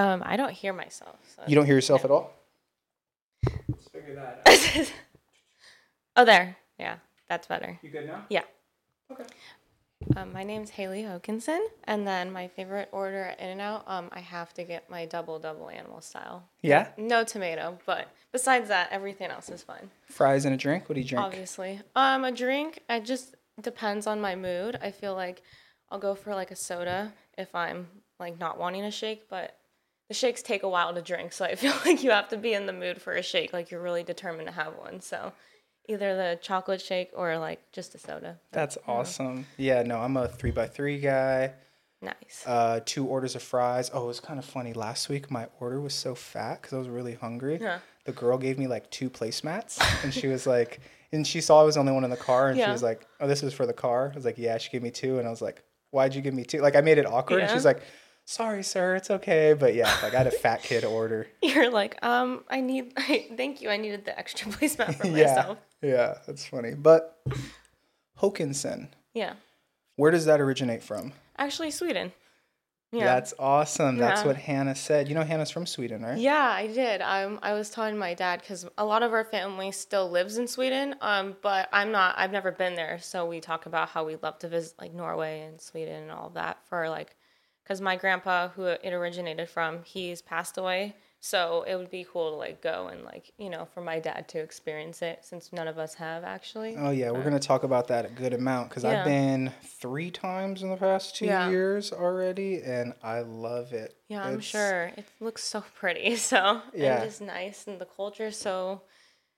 Um, I don't hear myself. So. You don't hear yourself at all? Let's figure that out. oh, there. Yeah, that's better. You good now? Yeah. Okay. Um, my name's Hayley Hokanson, and then my favorite order at In-N-Out, um, I have to get my double double animal style. Yeah? No tomato, but besides that, everything else is fine. Fries and a drink? What do you drink? Obviously. Um, a drink, it just depends on my mood. I feel like I'll go for like a soda if I'm like not wanting a shake, but the shakes take a while to drink, so I feel like you have to be in the mood for a shake, like you're really determined to have one. So either the chocolate shake or like just a soda. That's awesome. Yeah, no, I'm a three by three guy. Nice. Uh, two orders of fries. Oh, it was kind of funny. Last week, my order was so fat because I was really hungry. Yeah. The girl gave me like two placemats, and she was like, and she saw I was the only one in the car, and she was like, "Oh, this is for the car." I was like, "Yeah." She gave me two, and I was like, "Why'd you give me two? Like, I made it awkward. Yeah. And Yeah. she's like, "Sorry, sir, it's okay." But yeah, like I got a fat kid order. You're like, um, I need, thank you. I needed the extra placement for yeah, myself. yeah, that's funny. But Hokanson, Yeah. where does that originate from? Actually, Sweden. Yeah. That's awesome. That's Yeah. what Hannah said. You know, Hannah's from Sweden, right? Yeah, I did. Um, I was telling my dad because a lot of our family still lives in Sweden. Um, but I'm not. I've never been there, so we talk about how we'd love to visit like Norway and Sweden and all that for like, because my grandpa, who it originated from, he's passed away. So it would be cool to like go and like you know for my dad to experience it since none of us have actually. Oh yeah, we're gonna talk about that a good amount because Yeah. I've been three times in the past two Yeah. years already, and I love it. Yeah, I'm sure. It looks so pretty. So Yeah. and just nice and the culture is so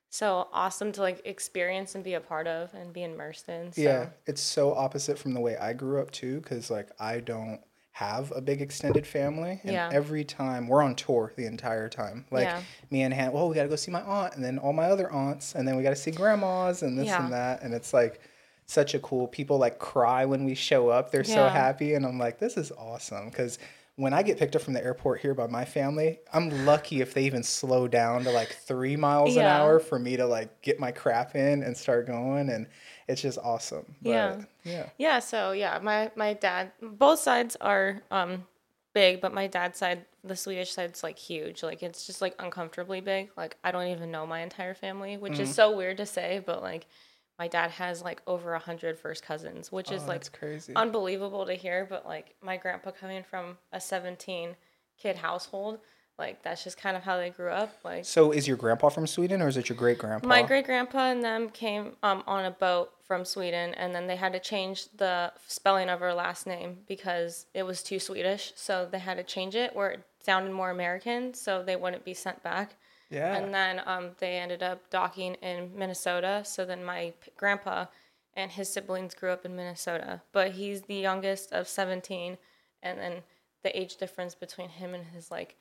so awesome to like experience and be a part of and be immersed in. So Yeah, it's so opposite from the way I grew up too, because like I don't have a big extended family, and Yeah. every time we're on tour the entire time. Like Yeah. me and Hannah, oh, well, we gotta go see my aunt, and then all my other aunts, and then we gotta see grandmas, and this Yeah. and that, and it's like such a cool. People like cry when we show up; they're so happy, and I'm like, this is awesome because. When I get picked up from the airport here by my family, I'm lucky if they even slow down to like three miles an hour for me to like get my crap in and start going, and it's just awesome. But, Yeah. yeah. Yeah, so yeah, my my dad both sides are um big, but my dad's side, the Swedish side's like huge. Like it's just like uncomfortably big. Like I don't even know my entire family, which Mm-hmm. is so weird to say, but like my dad has like over a hundred first cousins, which is Oh, like crazy. unbelievable to hear. But like my grandpa coming from a seventeen kid household, like that's just kind of how they grew up. Like So is your grandpa from Sweden or is it your great grandpa? my great grandpa and them came um, on a boat from Sweden, and then they had to change the spelling of her last name because it was too Swedish. So they had to change it where it sounded more American, so they wouldn't be sent back. Yeah. And then um, they ended up docking in Minnesota. So then my p- grandpa and his siblings grew up in Minnesota, but he's the youngest of 17, and then the age difference between him and his like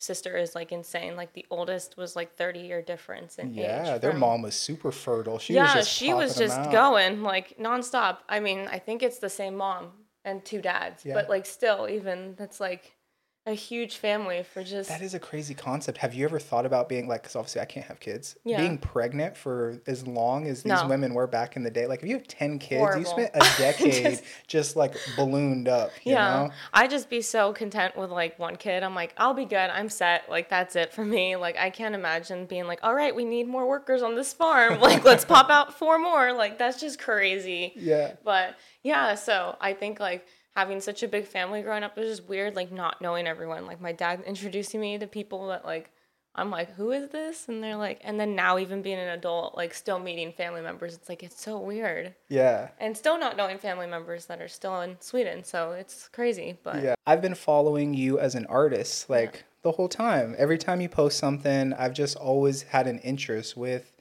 sister is like insane. Like the oldest was like 30 year difference in age. yeah, their from- mom was super fertile. She yeah, was just she was just going like nonstop. I mean, I think it's the same mom and two dads, Yeah. but like still, even that's like a huge family for just That is a crazy concept. Have you ever thought about being like, because obviously I can't have kids, Yeah. being pregnant for as long as these No. women were back in the day? Like, if you have 10 kids, you Horrible. spent a decade just, Just- like ballooned up, you yeah. know? I just be so content with like one kid. I'm like, I'll be good. I'm set. Like that's it for me. Like I can't imagine being like, all right, we need more workers on this farm. Like let's pop out four more. Like that's just crazy. Yeah. But yeah, so I think like having such a big family growing up was just weird, like not knowing everyone. Like my dad introducing me to people that like I'm like, who is this? And they're like, and then now even being an adult, like still meeting family members, it's like it's so weird. Yeah. And still not knowing family members that are still in Sweden, so it's crazy. But Yeah. I've been following you as an artist like the whole time. Every time you post something, I've just always had an interest with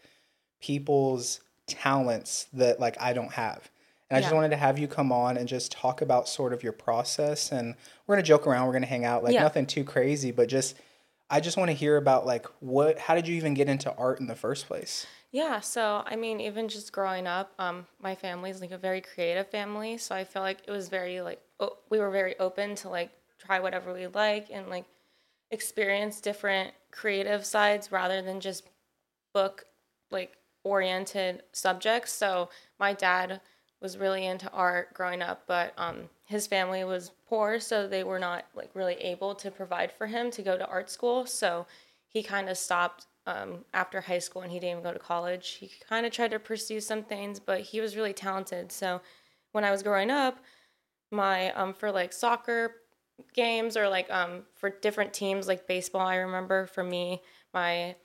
people's talents that like I don't have. And I just wanted to have you come on and just talk about sort of your process and we're going to joke around, we're going to hang out, like Yeah. nothing too crazy, but just I just want to hear about like what how did you even get into art in the first place? Yeah, so I mean, even just growing up, um, my family's like a very creative family, so I feel like it was very like o- we were very open to like try whatever we like and like experience different creative sides rather than just book like oriented subjects. So my dad was really into art growing up, but um, his family was poor, so they were not like really able to provide for him to go to art school. So he kind of stopped um, after high school and he didn't even go to college. He kind of tried to pursue some things, but he was really talented. So when I was growing up, my um, for like soccer games or like um, for different teams like baseball, I remember for me, my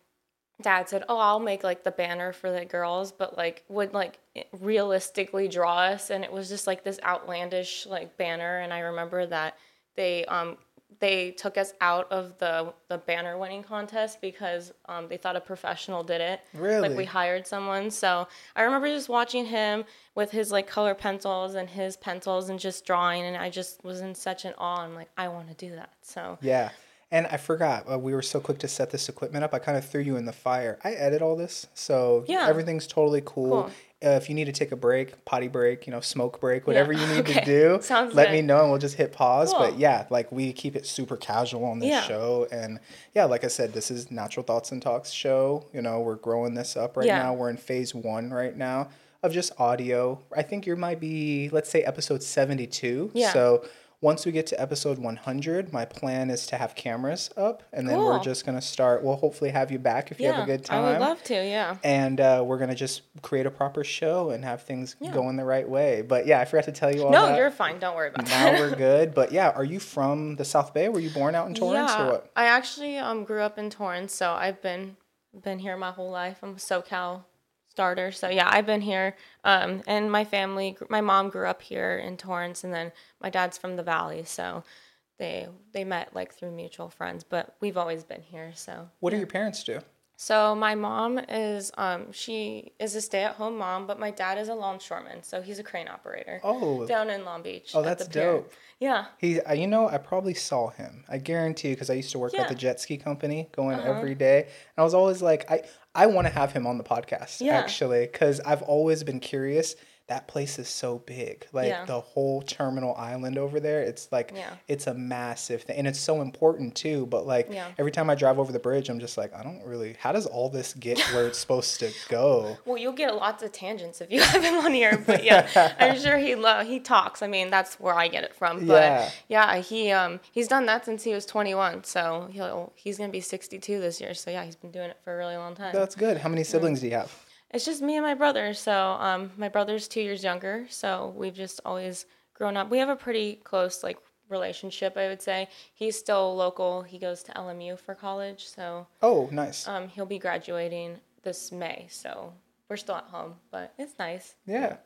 dad said, "Oh, I'll make like the banner for the girls," but like would like realistically draw us, and it was just like this outlandish like banner. And I remember that they um they took us out of the the banner winning contest because um, they thought a professional did it. Really? Like we hired someone. So I remember just watching him with his like color pencils and his pencils and just drawing, and I just was in such an awe. I'm like, I want to do that. So Yeah. And I forgot, uh, we were so quick to set this equipment up. I kind of threw you in the fire. I edit all this, so Yeah. everything's totally cool. Cool. Uh, if you need to take a break, potty break, you know, smoke break, whatever you need to do, Sounds let me know and we'll just hit pause. But yeah, like we keep it super casual on this Yeah. show. And yeah, like I said, this is Natural Thoughts and Talks show. You know, we're growing this up right Yeah. now. We're in phase one right now of just audio. I think you might be, let's say, episode 72. Yeah. So once we get to episode 100, my plan is to have cameras up, and then we're just gonna start. We'll hopefully have you back if you have a good time. I would love to. Yeah. and uh, we're gonna just create a proper show and have things go in the right way. But yeah, I forgot to tell you all No, that. you're fine. Don't worry about now that. Now we're good. But yeah, are you from the South Bay? Were you born out in Torrance yeah, or what? I actually um grew up in Torrance, so I've been been here my whole life. I'm a SoCal starter, so yeah, I've been here. Um, and my family, my mom grew up here in Torrance, and then my dad's from the Valley, so they they met like through mutual friends. But we've always been here, so. What do your parents do? So my mom is um she is a stay at home mom, but my dad is a longshoreman, so he's a crane operator Oh, down in Long Beach. oh, that's dope. Yeah. He, uh, you know, I probably saw him. I guarantee you, because I used to work at Yeah. Uh-huh. the jet ski company, going every day. And I was always like, I, I want to have him on the podcast, Yeah. actually, because I've always been curious. That place is so big, like Yeah. the whole terminal island over there. It's like, Yeah. it's a massive thing, and it's so important too. But like Yeah. every time I drive over the bridge, I'm just like, I don't really. How does all this get where it's supposed to go? Well, you'll get lots of tangents if you have him on here, but yeah, I'm sure he lo- he talks. I mean, that's where I get it from. But Yeah. yeah, he um he's done that since he was 21, so he'll he's gonna be 62 this year. So yeah, he's been doing it for a really long time. That's good. How many siblings do you have? It's just me and my brother. So um my brother's two years younger, so we've just always grown up. We have a pretty close like relationship, I would say. He's still local. He goes to LMU for college, so Oh, nice. um he'll be graduating this May. So we're still at home, but it's nice. Yeah.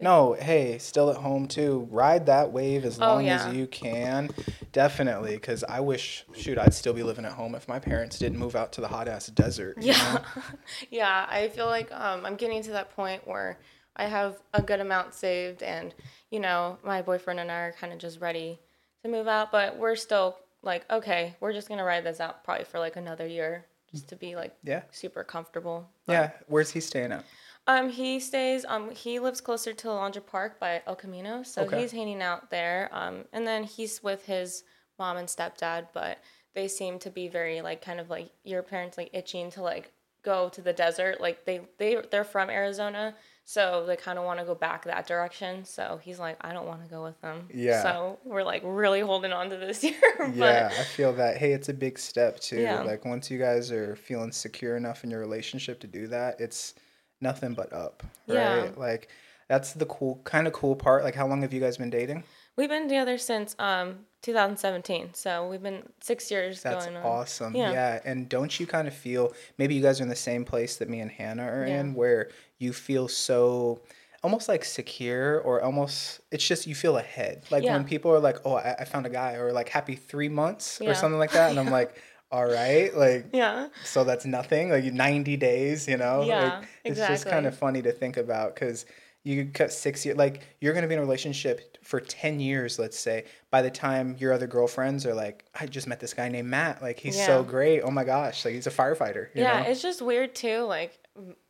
No, hey, still at home too. Ride that wave as long Oh, yeah. as you can. Definitely, because I wish, shoot, I'd still be living at home if my parents didn't move out to the hot ass desert. Yeah. yeah, I feel like um, I'm getting to that point where I have a good amount saved, and you know, my boyfriend and I are kind of just ready to move out, but we're still like, okay, we're just gonna ride this out probably for like another year, just to be like Yeah. super comfortable. Yeah. Where's he staying at? Um, he stays. Um, he lives closer to Alondra Park by El Camino, so Okay. he's hanging out there. Um, and then he's with his mom and stepdad, but they seem to be very like kind of like your parents like itching to like go to the desert. Like they they they're from Arizona, so they kind of want to go back that direction. So he's like, I don't want to go with them. Yeah. So we're like really holding on to this year. but Yeah, I feel that. Hey, it's a big step too. Yeah. Like once you guys are feeling secure enough in your relationship to do that, it's nothing but up, right? Yeah. Like that's the cool, kind of cool part. Like, how long have you guys been dating? we've been together since um 2017. So we've been six years That's going on. awesome. Yeah. Yeah. And don't you kind of feel maybe you guys are in the same place that me and Hannah are Yeah. in where you feel so almost like secure or almost it's just you feel ahead. Like Yeah. when people are like, Oh, I, I found a guy or like happy three months Yeah. or something like that. And I'm like, All right, like Yeah. so that's nothing? Like 90 days you know? Yeah, like, it's just kind of funny to think about because you could cut six years like you're going to be in a relationship for 10 years let's say by the time your other girlfriends are like i just met this guy named matt. Like he's so great. Oh my gosh. Like he's a firefighter you yeah, know? it's just weird too. Like,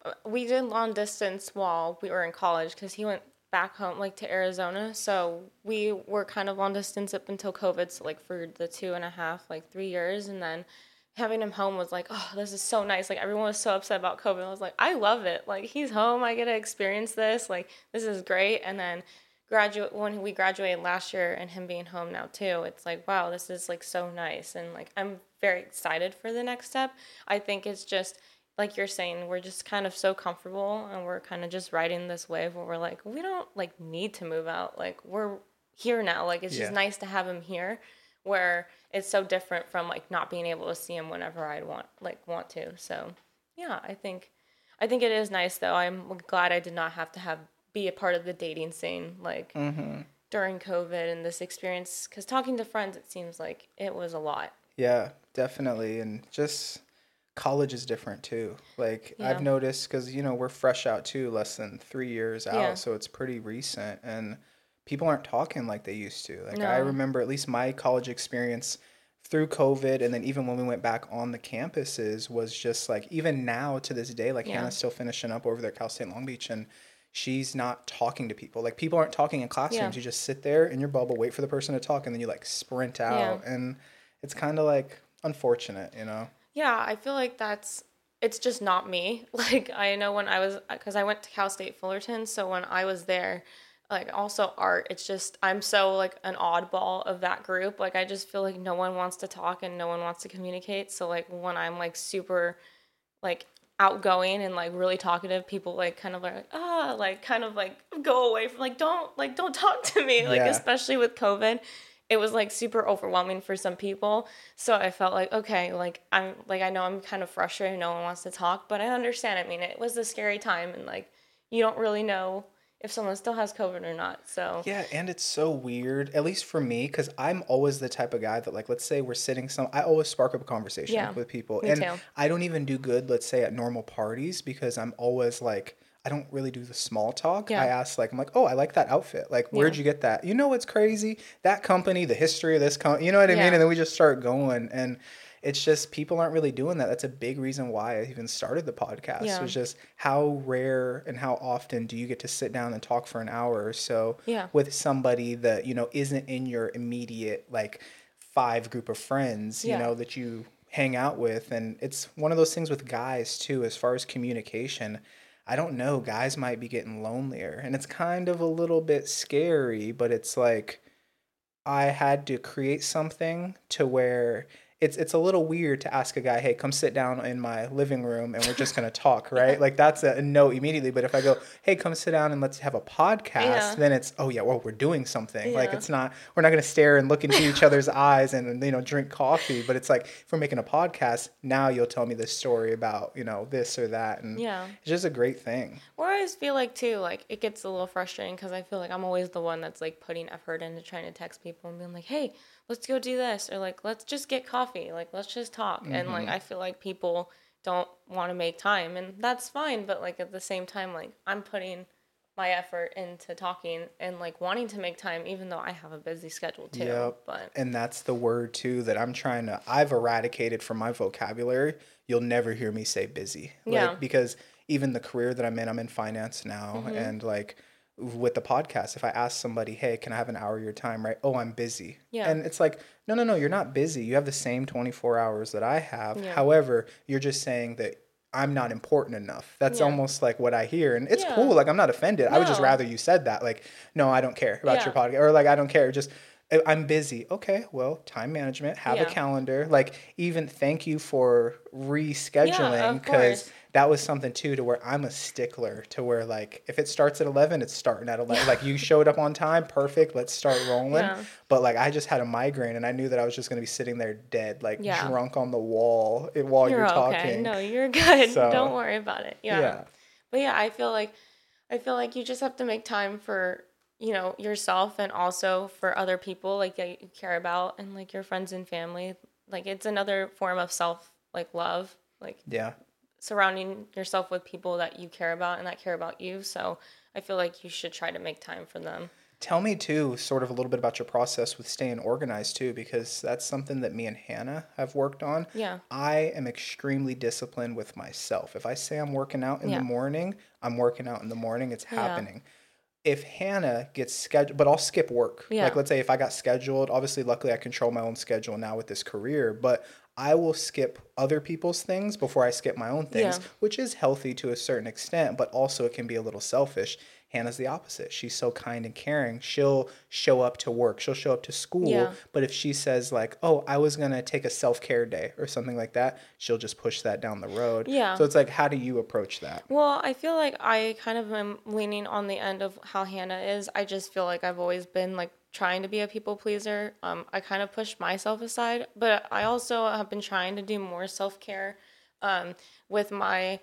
uh, we did long distance while we were in college because he went back home, like to Arizona. So we were kind of long distance up until COVID. So, like, for the two and a half, like three years. And then having him home was like, oh, this is so nice. Like everyone was so upset about COVID. I was like, I love it. Like he's home. I get to experience this. Like this is great. And then graduate when we graduated last year and him being home now too, it's like, wow, this is like so nice. And like I'm very excited for the next step. I think it's just like you're saying, we're just kind of so comfortable and we're kind of just riding this wave where we're like, we don't like need to move out. Like we're here now. Like it's just nice to have him here where it's so different from like not being able to see him whenever I'd want like want to. So yeah, I think I think it is nice though. I'm glad I did not have to have be a part of the dating scene like Mm-hmm. during COVID and this experience because talking to friends it seems like it was a lot. Yeah, definitely. And just college is different too. Like Yeah. I've noticed because you know we're fresh out too, less than three years out, Yeah. so it's pretty recent, and people aren't talking like they used to. Like I remember at least my college experience through COVID, and then even when we went back on the campuses was just like even now to this day, like Yeah. Hannah's still finishing up over there at Cal State Long Beach, and she's not talking to people. Like people aren't talking in classrooms. You just sit there in your bubble, wait for the person to talk, and then you like sprint out, and it's kind of like unfortunate, you know. Yeah, I feel like that's it's just not me. Like I know when I was because I went to Cal State Fullerton, so when I was there, like also art, it's just I'm so like an oddball of that group. Like I just feel like no one wants to talk and no one wants to communicate. So like when I'm like super like outgoing and like really talkative, people like kind of like ah like kind of like go away from like don't like don't talk to me. Like Yeah. especially with COVID it was like super overwhelming for some people. So I felt like, okay, like I'm like I know I'm kind of frustrated, no one wants to talk, but I understand. I mean, it was a scary time and like you don't really know if someone still has COVID or not. So Yeah, and it's so weird, at least for me, because I'm always the type of guy that, like, let's say we're sitting some, I always spark up a conversation Yeah, with people, and too. I don't even do good, let's say, at normal parties because I'm always like, I don't really do the small talk. Yeah. I ask, like, I'm like, oh, I like that outfit. Like, where'd Yeah. you get that? You know what's crazy? That company, the history of this company, you know what I Yeah. mean? And then we just start going, and it's just people aren't really doing that. That's a big reason why I even started the podcast. Yeah. Was just how rare and how often do you get to sit down and talk for an hour or so Yeah. with somebody that you know isn't in your immediate like five group of friends you know that you hang out with and it's one of those things with guys too as far as communication i don't know guys might be getting lonelier. And it's kind of a little bit scary but it's like i had to create something to where it's it's a little weird to ask a guy, "Hey, come sit down in my living room and we're just going to talk," right? Like that's a no immediately, but if I go, "Hey, come sit down and let's have a podcast," Yeah. then it's, "Oh yeah, well, we're doing something." Like it's not we're not going to stare and look into each other's eyes and you know, drink coffee, but it's like if we're making a podcast, now you'll tell me this story about, you know, this or that and Yeah. it's just a great thing. Or I always feel like too, like it gets a little frustrating because I feel like I'm always the one that's like putting effort into trying to text people and being like, "Hey, let's go do this," or like, "Let's just get coffee," like, "Let's just talk." And Mm-hmm. like I feel like people don't want to make time, and that's fine. But like at the same time, like I'm putting my effort into talking and like wanting to make time, even though I have a busy schedule too. Yep. But And that's the word too that I'm trying to I've eradicated from my vocabulary. You'll never hear me say busy. Like Yeah. because even the career that I'm in, I'm in finance now Mm-hmm. and like with the podcast, if I ask somebody, "Hey, can I have an hour of your time?" right? "Oh, I'm busy." Yeah. And it's like, "No, no, no, you're not busy. You have the same 24 hours that I have. Yeah. However, you're just saying that I'm not important enough. That's Yeah. almost like what I hear. And it's Yeah. cool. Like I'm not offended. I would just rather you said that. Like, no, I don't care about Yeah. your podcast. Or like I don't care. Just I- I'm busy. Okay, well, time management, have a calendar. Like even thank you for rescheduling because. That was something too to where I'm a stickler to where like if it starts at 11, it's starting at 11. Like you showed up on time, perfect, let's start rolling. Yeah. But like I just had a migraine and I knew that I was just going to be sitting there dead like Yeah. drunk on the wall while you're, you're talking. okay. No, you're good. So- Don't worry about it. yeah. yeah. But yeah, I feel like I feel like you just have to make time for, you know, yourself and also for other people like that you care about and like your friends and family. Like it's another form of self like love, like Yeah. Surrounding yourself with people that you care about and that care about you. So I feel like you should try to make time for them. Tell me too, sort of a little bit about your process with staying organized too, because that's something that me and Hannah have worked on. Yeah. I am extremely disciplined with myself. If I say I'm working out in Yeah. the morning, I'm working out in the morning. It's Yeah. happening. if Hannah gets scheduled, but I'll skip work. Yeah. Like, let's say if I got scheduled, obviously, luckily I control my own schedule now with this career, but I will skip other people's things before I skip my own things, Yeah. which is healthy to a certain extent, but also it can be a little selfish. Hannah's the opposite. She's so kind and caring. She'll show up to work, she'll show up to school, Yeah. but if she says, like, oh, I was going to take a self care day or something like that, she'll just push that down the road. Yeah. So it's like, how do you approach that? Well, I feel like I kind of am leaning on the end of how Hannah is. I just feel like I've always been like trying to be a people pleaser. Um, I kind of pushed myself aside, but I also have been trying to do more self care um, with my.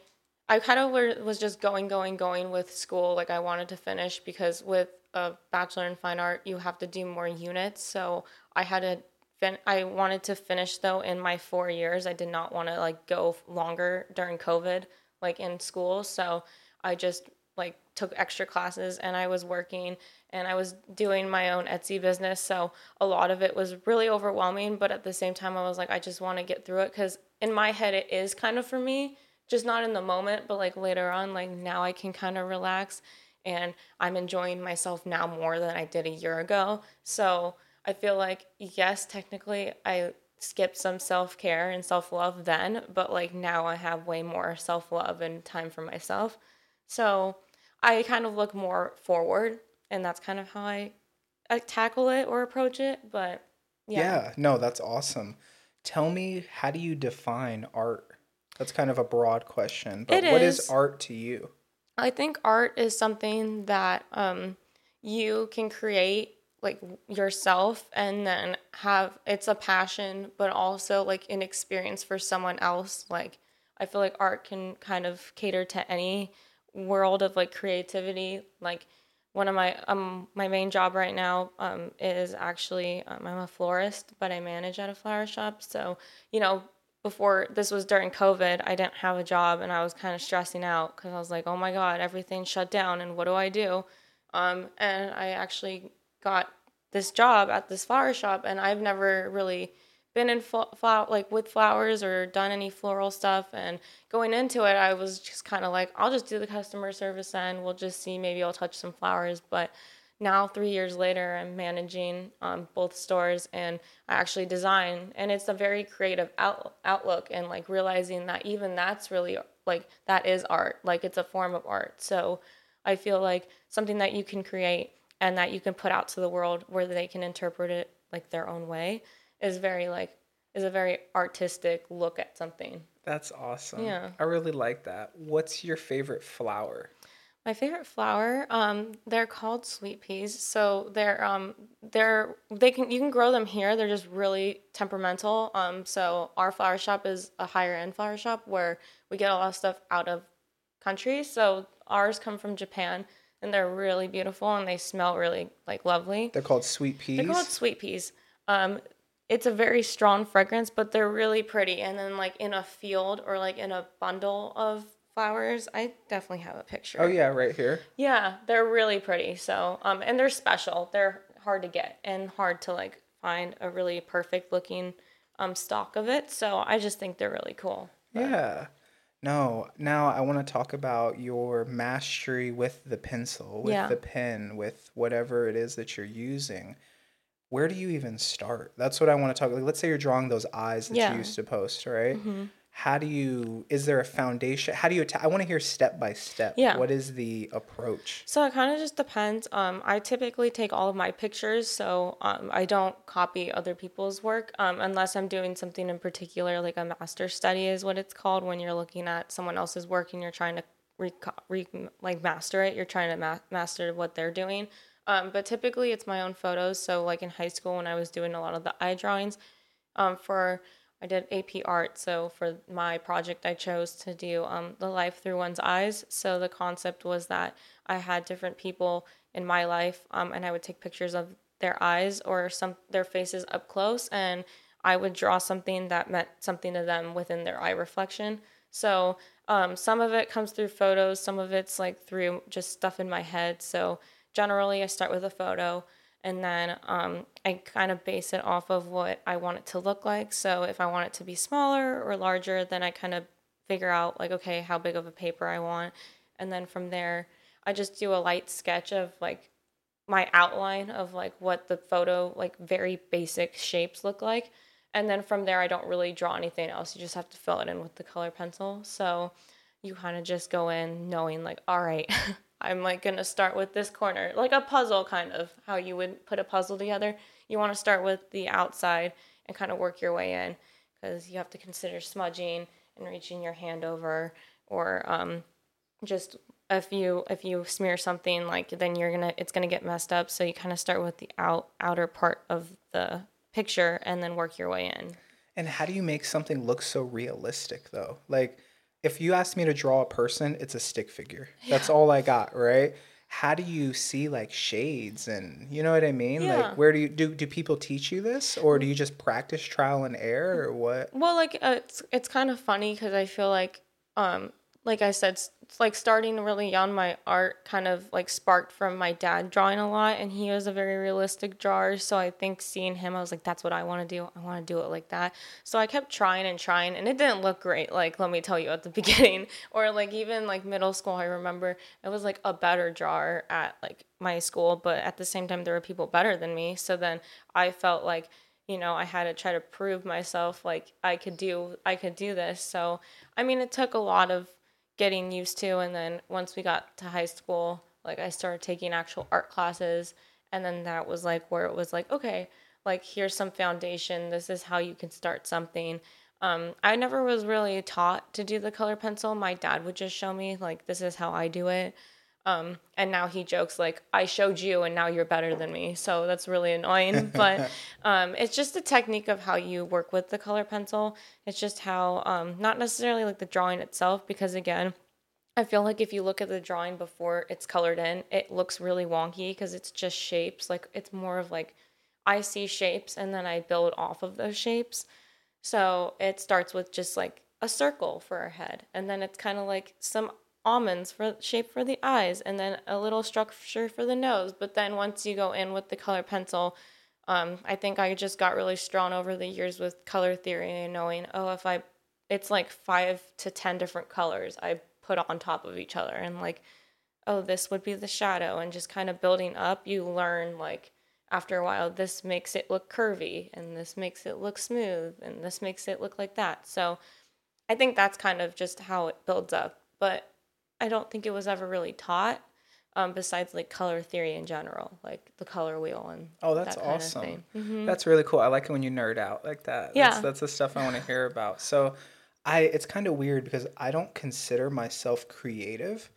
I kind of was just going, going, going with school. Like I wanted to finish because with a bachelor in fine art, you have to do more units. So I had to. Fin- I wanted to finish though in my four years. I did not want to like go longer during COVID, like in school. So I just like took extra classes and I was working and I was doing my own Etsy business. So a lot of it was really overwhelming, but at the same time, I was like, I just want to get through it because in my head, it is kind of for me, just not in the moment, but like later on, like now I can kind of relax and I'm enjoying myself now more than I did a year ago. So I feel like, yes, technically, I skipped some self care and self love then, but like now I have way more self love and time for myself. So I kind of look more forward, and that's kind of how I, I tackle it or approach it. But Yeah. yeah. no, that's awesome. Tell me, how do you define art? That's kind of a broad question, but It what is is. art to you? I think art is something that um, you can create like yourself and then have it's a passion but also like an experience for someone else like i feel like art can kind of cater to any world of like creativity like one of my um my main job right now um is actually um, i'm a florist but i manage at a flower shop so you know before this was during COVID, I didn't have a job and I was kind of stressing out because I was like, oh my God, everything shut down and what do I do? Um, and I actually got this job at this flower shop and I've never really been in fl- flower like with flowers or done any floral stuff and going into it I was just kind of like I'll just do the customer service end. We'll just see maybe I'll touch some flowers. But now three years later i'm managing um, both stores and i actually design and it's a very creative out- outlook and like realizing that even that's really like that is art like it's a form of art. So i feel like something that you can create and that you can put out to the world where they can interpret it like their own way is very like is a very artistic look at something That's awesome. Yeah. I really like that. What's your favorite flower? My favorite flower, um, they're called sweet peas. So they're um they're they can you can grow them here. They're just really temperamental. Um, so our flower shop is a higher end flower shop where we get a lot of stuff out of country. So ours come from Japan and they're really beautiful and they smell really like lovely. They're called sweet peas. They're called sweet peas. Um, it's a very strong fragrance, but they're really pretty. And then like in a field or like in a bundle of flowers, I definitely have a picture. oh yeah, right here. Yeah, they're really pretty. So, um, and they're special. They're hard to get and hard to like find a really perfect looking um stock of it. So I just think they're really cool. Yeah. No, now I want to talk about your mastery with the pencil, with Yeah. the pen, with whatever it is that you're using. Where do you even start? That's what I want to talk. Like, let's say you're drawing those eyes that Yeah. you used to post, right? Mm-hmm. How do you? Is there a foundation? How do you? I want to hear step by step. Yeah. What is the approach? So it kind of just depends. Um, I typically take all of my pictures, so um, I don't copy other people's work um, unless I'm doing something in particular, like a master study is what it's called. When you're looking at someone else's work and you're trying to re, re like master it, you're trying to ma- master what they're doing. Um, but typically, it's my own photos. So like in high school, when I was doing a lot of the eye drawings, um, for I did AP art. So for my project, I chose to do um, the life through one's eyes. So the concept was that I had different people in my life, um, and I would take pictures of their eyes or some their faces up close, and I would draw something that meant something to them within their eye reflection. So um, some of it comes through photos, some of it's like through just stuff in my head. So generally, I start with a photo and then um, I kind of base it off of what I want it to look like. So if I want it to be smaller or larger, then I kind of figure out like, okay, how big of a paper I want, and then from there, I just do a light sketch of like my outline of like what the photo like very basic shapes look like and then from there I don't really draw anything else. You just have to fill it in with the color pencil. So you kind of just go in knowing like all right, I'm like going to start with this corner, like a puzzle kind of how you would put a puzzle together. You want to start with the outside and kind of work your way in because you have to consider smudging and reaching your hand over or um, just if you if you smear something like then you're gonna it's gonna get messed up so you kind of start with the out outer part of the picture and then work your way in And how do you make something look so realistic though? Like if you ask me to draw a person, it's a stick figure. That's all I got, right? How do you see like shades and you know what I mean? Yeah. Like where do you do do people teach you this or do you just practice trial and error or what? well like uh, it's it's kind of funny because i feel like um like i said like starting really young my art kind of like sparked from my dad drawing a lot and he was a very realistic drawer so i think seeing him i was like that's what i want to do. I want to do it like that. So i kept trying and trying and it didn't look great like let me tell you at the beginning or like even like middle school i remember i was like a better drawer at like my school but at the same time there were people better than me so then i felt like you know i had to try to prove myself like i could do i could do this. So i mean it took a lot of getting used to and then once we got to high school like i started taking actual art classes and then that was like where it was like okay like here's some foundation this is how you can start something. Um, i never was really taught to do the color pencil. My dad would just show me like this is how i do it um, and now he jokes like I showed you and now you're better than me. So that's really annoying. but um, it's just a technique of how you work with the color pencil. It's just how um, not necessarily like the drawing itself because again, I feel like if you look at the drawing before it's colored in, it looks really wonky because it's just shapes. Like it's more of like I see shapes and then I build off of those shapes. So it starts with just like a circle for a head, and then it's kind of like some almonds for shape for the eyes, and then a little structure for the nose. But then once you go in with the color pencil, um, I think I just got really strong over the years with color theory and knowing, oh, if I, it's like five to ten different colors I put on top of each other, and like, oh, this would be the shadow, and just kind of building up, you learn like after a while this makes it look curvy and this makes it look smooth and this makes it look like that so i think that's kind of just how it builds up but i don't think it was ever really taught um, besides like color theory in general like the color wheel and Oh, that's that awesome. Mhm. That's really cool. I like it when you nerd out like that. That's, Yeah. that's the stuff I want to hear about. So, I it's kind of weird because I don't consider myself creative,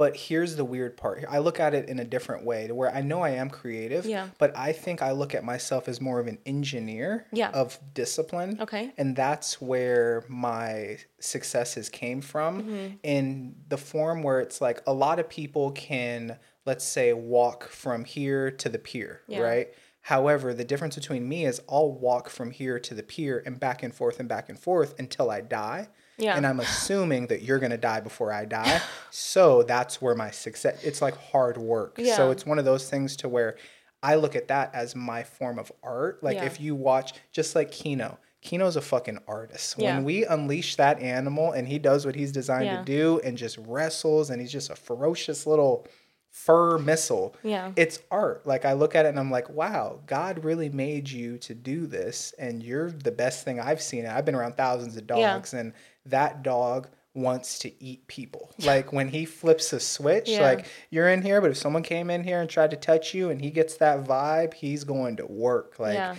but here's the weird part. I look at it in a different way to where I know I am creative, Yeah. but I think I look at myself as more of an engineer Yeah. of discipline. okay And that's where my successes came from Mm-hmm. in the form where it's like a lot of people can, let's say, walk from here to the pier, Yeah. right? However, the difference between me is I'll walk from here to the pier and back and forth and back and forth until I die. Yeah. And I'm assuming that you're going to die before I die. so that's where my success, it's like hard work. So it's one of those things to where I look at that as my form of art. Like Yeah. if you watch, just like Kino, Kino's a fucking artist. Yeah. When we unleash that animal and he does what he's designed Yeah. to do and just wrestles and he's just a ferocious little fur missile. Yeah. It's art. Like I look at it and I'm like, wow, God really made you to do this and you're the best thing I've seen. I've been around thousands of Yeah. dogs and that dog wants to eat people. Like when he flips a switch, Yeah. like you're in here, but if someone came in here and tried to touch you and he gets that vibe, he's going to work. Like Yeah.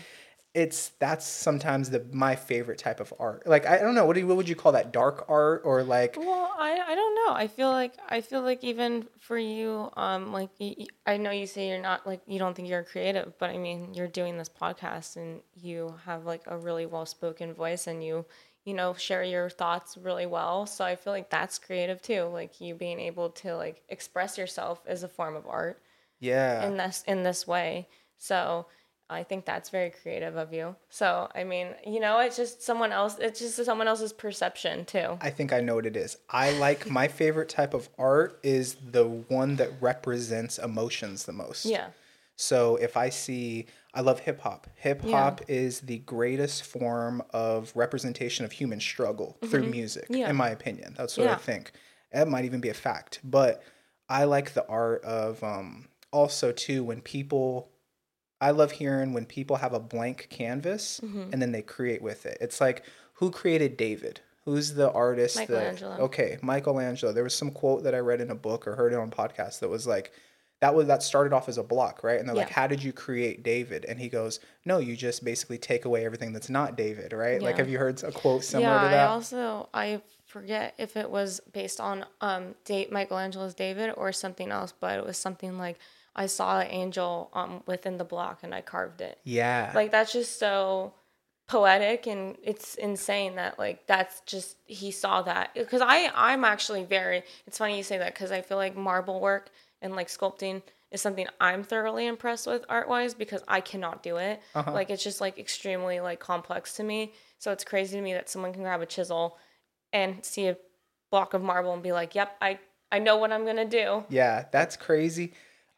it's that's sometimes the my favorite type of art. Like I don't know, what do you, what would you call that? Dark art or like Well, I, I don't know. I feel like I feel like even for you, um, like I know you say you're not like you don't think you're creative, but I mean you're doing this podcast and you have like a really well spoken voice and you you know share your thoughts really well. So I feel like that's creative too. Like you being able to like express yourself is a form of art yeah. in this in this way. So I think that's very creative of you. So I mean, you know, it's just someone else. It's just someone else's perception too. I think I know what it is. I like my favorite type of art is the one that represents emotions the most. Yeah. So if I see, I love hip hop. Hip hop is the greatest form of representation of human struggle through music, Mm-hmm. Yeah. in my opinion. That's what I think. That might even be a fact. But I like the art of um also too when people I love hearing when people have a blank canvas Mm-hmm. and then they create with it. It's like who created David? Who's the artist? that- Michelangelo. okay, Michelangelo. There was some quote that I read in a book or heard it on a podcast that was like that was that started off as a block, right? And they're like, "How did you create David?" And he goes, "No, you just basically take away everything that's not David, right?" Like, have you heard a quote similar yeah, to that? I also I forget if it was based on um date Michelangelo's David or something else, but it was something like I saw an angel um within the block and I carved it. yeah, Like that's just so poetic and it's insane that like that's just he saw that because I I'm actually very it's funny you say that because I feel like marble work and like sculpting is something I'm thoroughly impressed with art wise because I cannot do it Uh-huh. like it's just like extremely like complex to me so it's crazy to me that someone can grab a chisel and see a block of marble and be like yep I I know what I'm gonna do Yeah, that's crazy.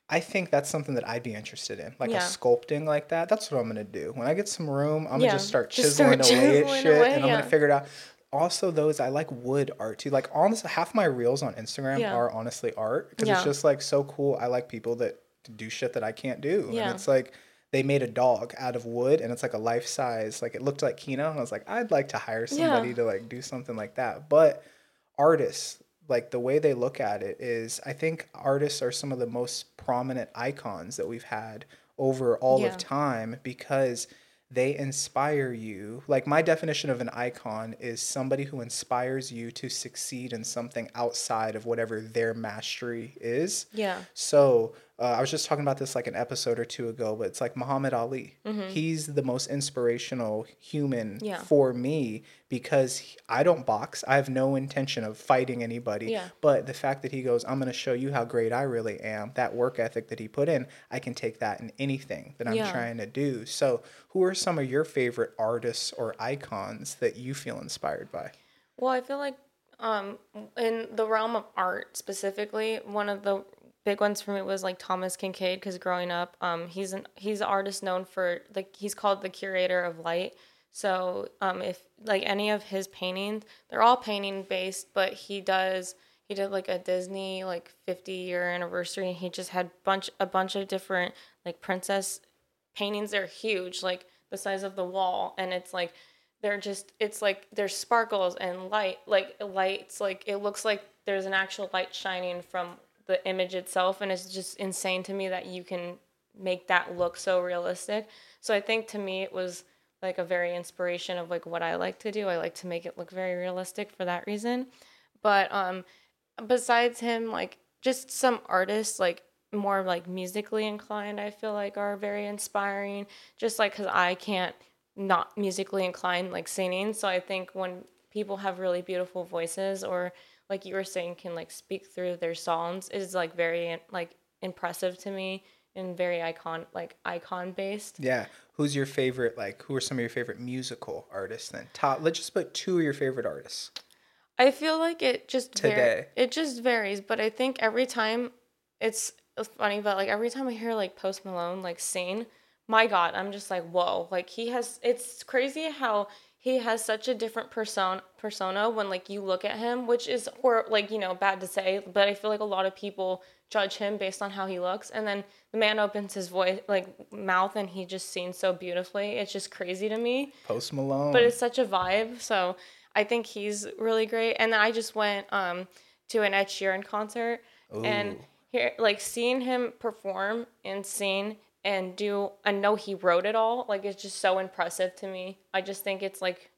I think that's something that I'd be interested in, like Yeah. a sculpting like that. That's what I'm gonna do. When I get some room, I'm gonna just start just chiseling start away at shit, away, and I'm gonna figure it out. Also, those I like wood art too. Like honestly, half my reels on Instagram Yeah. are honestly art because it's just like so cool. I like people that do shit that I can't do, Yeah. and it's like they made a dog out of wood, and it's like a life size. Like it looked like Kino, and I was like, I'd like to hire somebody to like do something like that, but artists like the way they look at it is i think artists are some of the most prominent icons that we've had over all Yeah. of time because they inspire you. Like my definition of an icon is somebody who inspires you to succeed in something outside of whatever their mastery is. Yeah. So uh, I was just talking about this like an episode or two ago, but it's like Muhammad Ali. He's the most inspirational human Mm-hmm. Yeah. for me because he- I don't box. I have no intention of fighting anybody. Yeah. But the fact that he goes, I'm going to show you how great I really am, that work ethic that he put in, I can take that in anything that I'm Yeah. trying to do. So, who are some of your favorite artists or icons that you feel inspired by? Well, I feel like um, in the realm of art specifically, one of the big ones for me was like Thomas Kinkade because growing up, um, he's an he's an artist known for like he's called the curator of light. So um, if like any of his paintings, they're all painting based, but he does he did like a Disney like 50 year anniversary and he just had bunch a bunch of different like princess paintings they're huge like the size of the wall and it's like they're just it's like there's sparkles and light like lights like it looks like there's an actual light shining from the image itself and it's just insane to me that you can make that look so realistic. So i think to me it was like a very inspiration of like what i like to do. I like to make it look very realistic for that reason. But um besides him like just some artists like more like musically inclined i feel like are very inspiring. Just like because i can't not musically inclined like singing. So i think when people have really beautiful voices or like you were saying can like speak through their songs is like very like impressive to me and very icon like icon based Yeah. Who's your favorite? Like, who are some of your favorite musical artists then? Top, let's just put two of your favorite artists. I feel like it just var- Today. it just varies, but I think every time it's it's funny, but like every time I hear like Post Malone like sing, my God, I'm just like whoa! Like he has, it's crazy how he has such a different persona persona when like you look at him, which is or like you know bad to say, but I feel like a lot of people judge him based on how he looks, and then the man opens his voice like mouth and he just sings so beautifully. It's just crazy to me Post Malone. but it's such a vibe. So I think he's really great. And then I just went um, to an Ed Sheeran concert, and here, like seeing him perform and sing and do, I know he wrote it all. Like it's just so impressive to me. I just think it's like,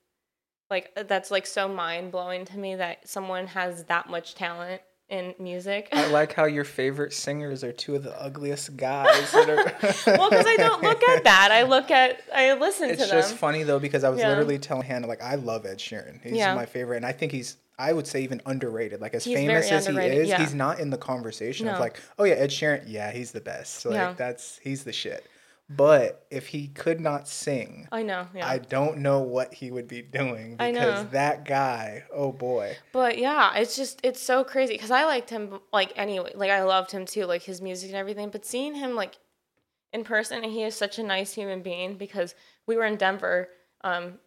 like uh, that's like so mind blowing to me that someone has that much talent in music. I like how your favorite singers are two of the ugliest guys that are. well, because I don't look at that. I look at, I listen It's to them. It's just funny though because I was Yeah. literally telling Hannah like I love Ed Sheeran. He's Yeah. my favorite, and I think he's I would say even underrated. Like as He's famous as he is, yeah. he's not in the conversation of like, oh yeah, Ed Sheeran, yeah, he's the best. Like Yeah. that's he's the shit. But if he could not sing, I know, yeah. I don't know what he would be doing because that guy, oh boy. But yeah, it's just it's so crazy because I liked him like anyway, like I loved him too, like his music and everything. But seeing him like in person, and he is such a nice human being because we were in Denver. Um,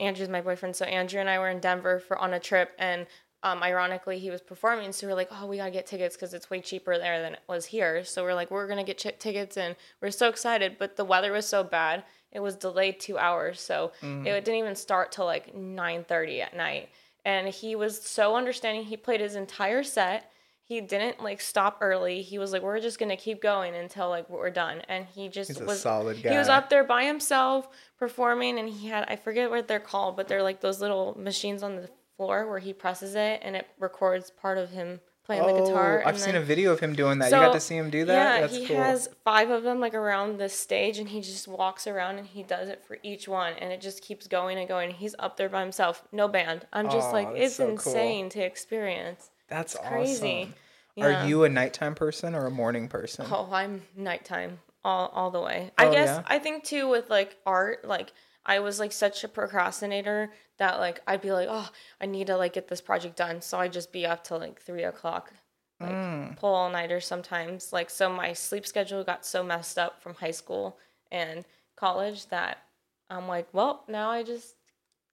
Andrew's my boyfriend, so Andrew and I were in Denver for on a trip, and um, ironically, he was performing. So we're like, oh, we gotta get tickets because it's way cheaper there than it was here. So we're like, we're gonna get ch- tickets, and we're so excited. But the weather was so bad, it was delayed two hours, so Mm. it didn't even start till like nine thirty at night. And he was so understanding. He played his entire set. He didn't like stop early. He was like, we're just gonna keep going until like we're done. And he just He's was solid He was up there by himself performing, and he had I forget what they're called, but they're like those little machines on the floor where he presses it and it records part of him playing the guitar. Oh, I've and seen a video of him doing that. you got to see him do that? Yeah, That's he cool. has five of them like around the stage, and he just walks around and he does it for each one, and it just keeps going and going. He's up there by himself, no band. I'm just Aw, like, it's so cool. insane to experience. That's crazy. awesome. Yeah. Are you a nighttime person or a morning person? Oh, I'm nighttime all all the way. I Oh, guess yeah? I think too with like art, like I was like such a procrastinator that like I'd be like, oh, I need to like get this project done, so I'd just be up till like three o'clock, like Mm. pull all nighter sometimes. Like so, my sleep schedule got so messed up from high school and college that I'm like, well, now I just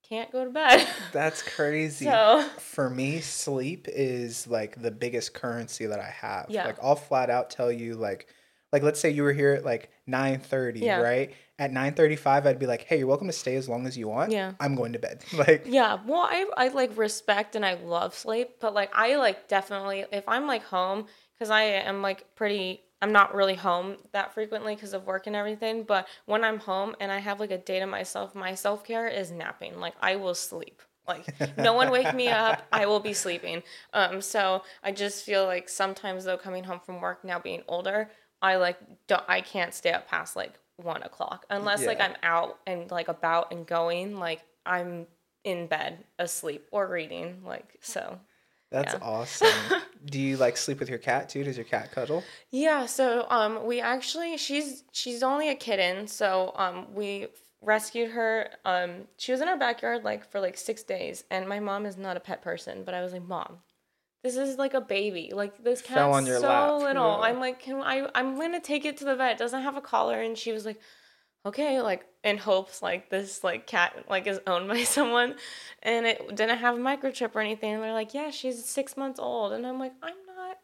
can't go to bed. That's crazy. so For me, sleep is like the biggest currency that I have. Yeah. Like I'll flat out tell you like like let's say you were here at like 9:30, Yeah. right? At 9:35 I'd be like, "Hey, you're welcome to stay as long as you want. Yeah. I'm going to bed." Like Yeah, well, I I like respect and I love sleep, but like I like definitely if I'm like home because I am like pretty. I'm not really home that frequently because of work and everything. But when I'm home and I have like a day to myself, my self care is napping. Like I will sleep. Like no one wake me up, I will be sleeping. Um, so I just feel like sometimes though coming home from work now being older, I like don't I can't stay up past like one o'clock unless like I'm out and like about and going. Like I'm in bed asleep or reading. Like so. That's Yeah. awesome. Do you like sleep with your cat too? Does your cat cuddle? Yeah, so um we actually she's she's only a kitten, so um we rescued her um she was in our backyard like for like 6 days and my mom is not a pet person, but I was like, "Mom, this is like a baby. Like this cat's so lap, little. yeah. I'm like, "Can I I'm going to take it to the vet. It doesn't have a collar." And she was like, okay like in hopes like this like cat like is owned by someone. And it didn't have a microchip or anything. And they're like yeah she's six months old. And i'm like i'm not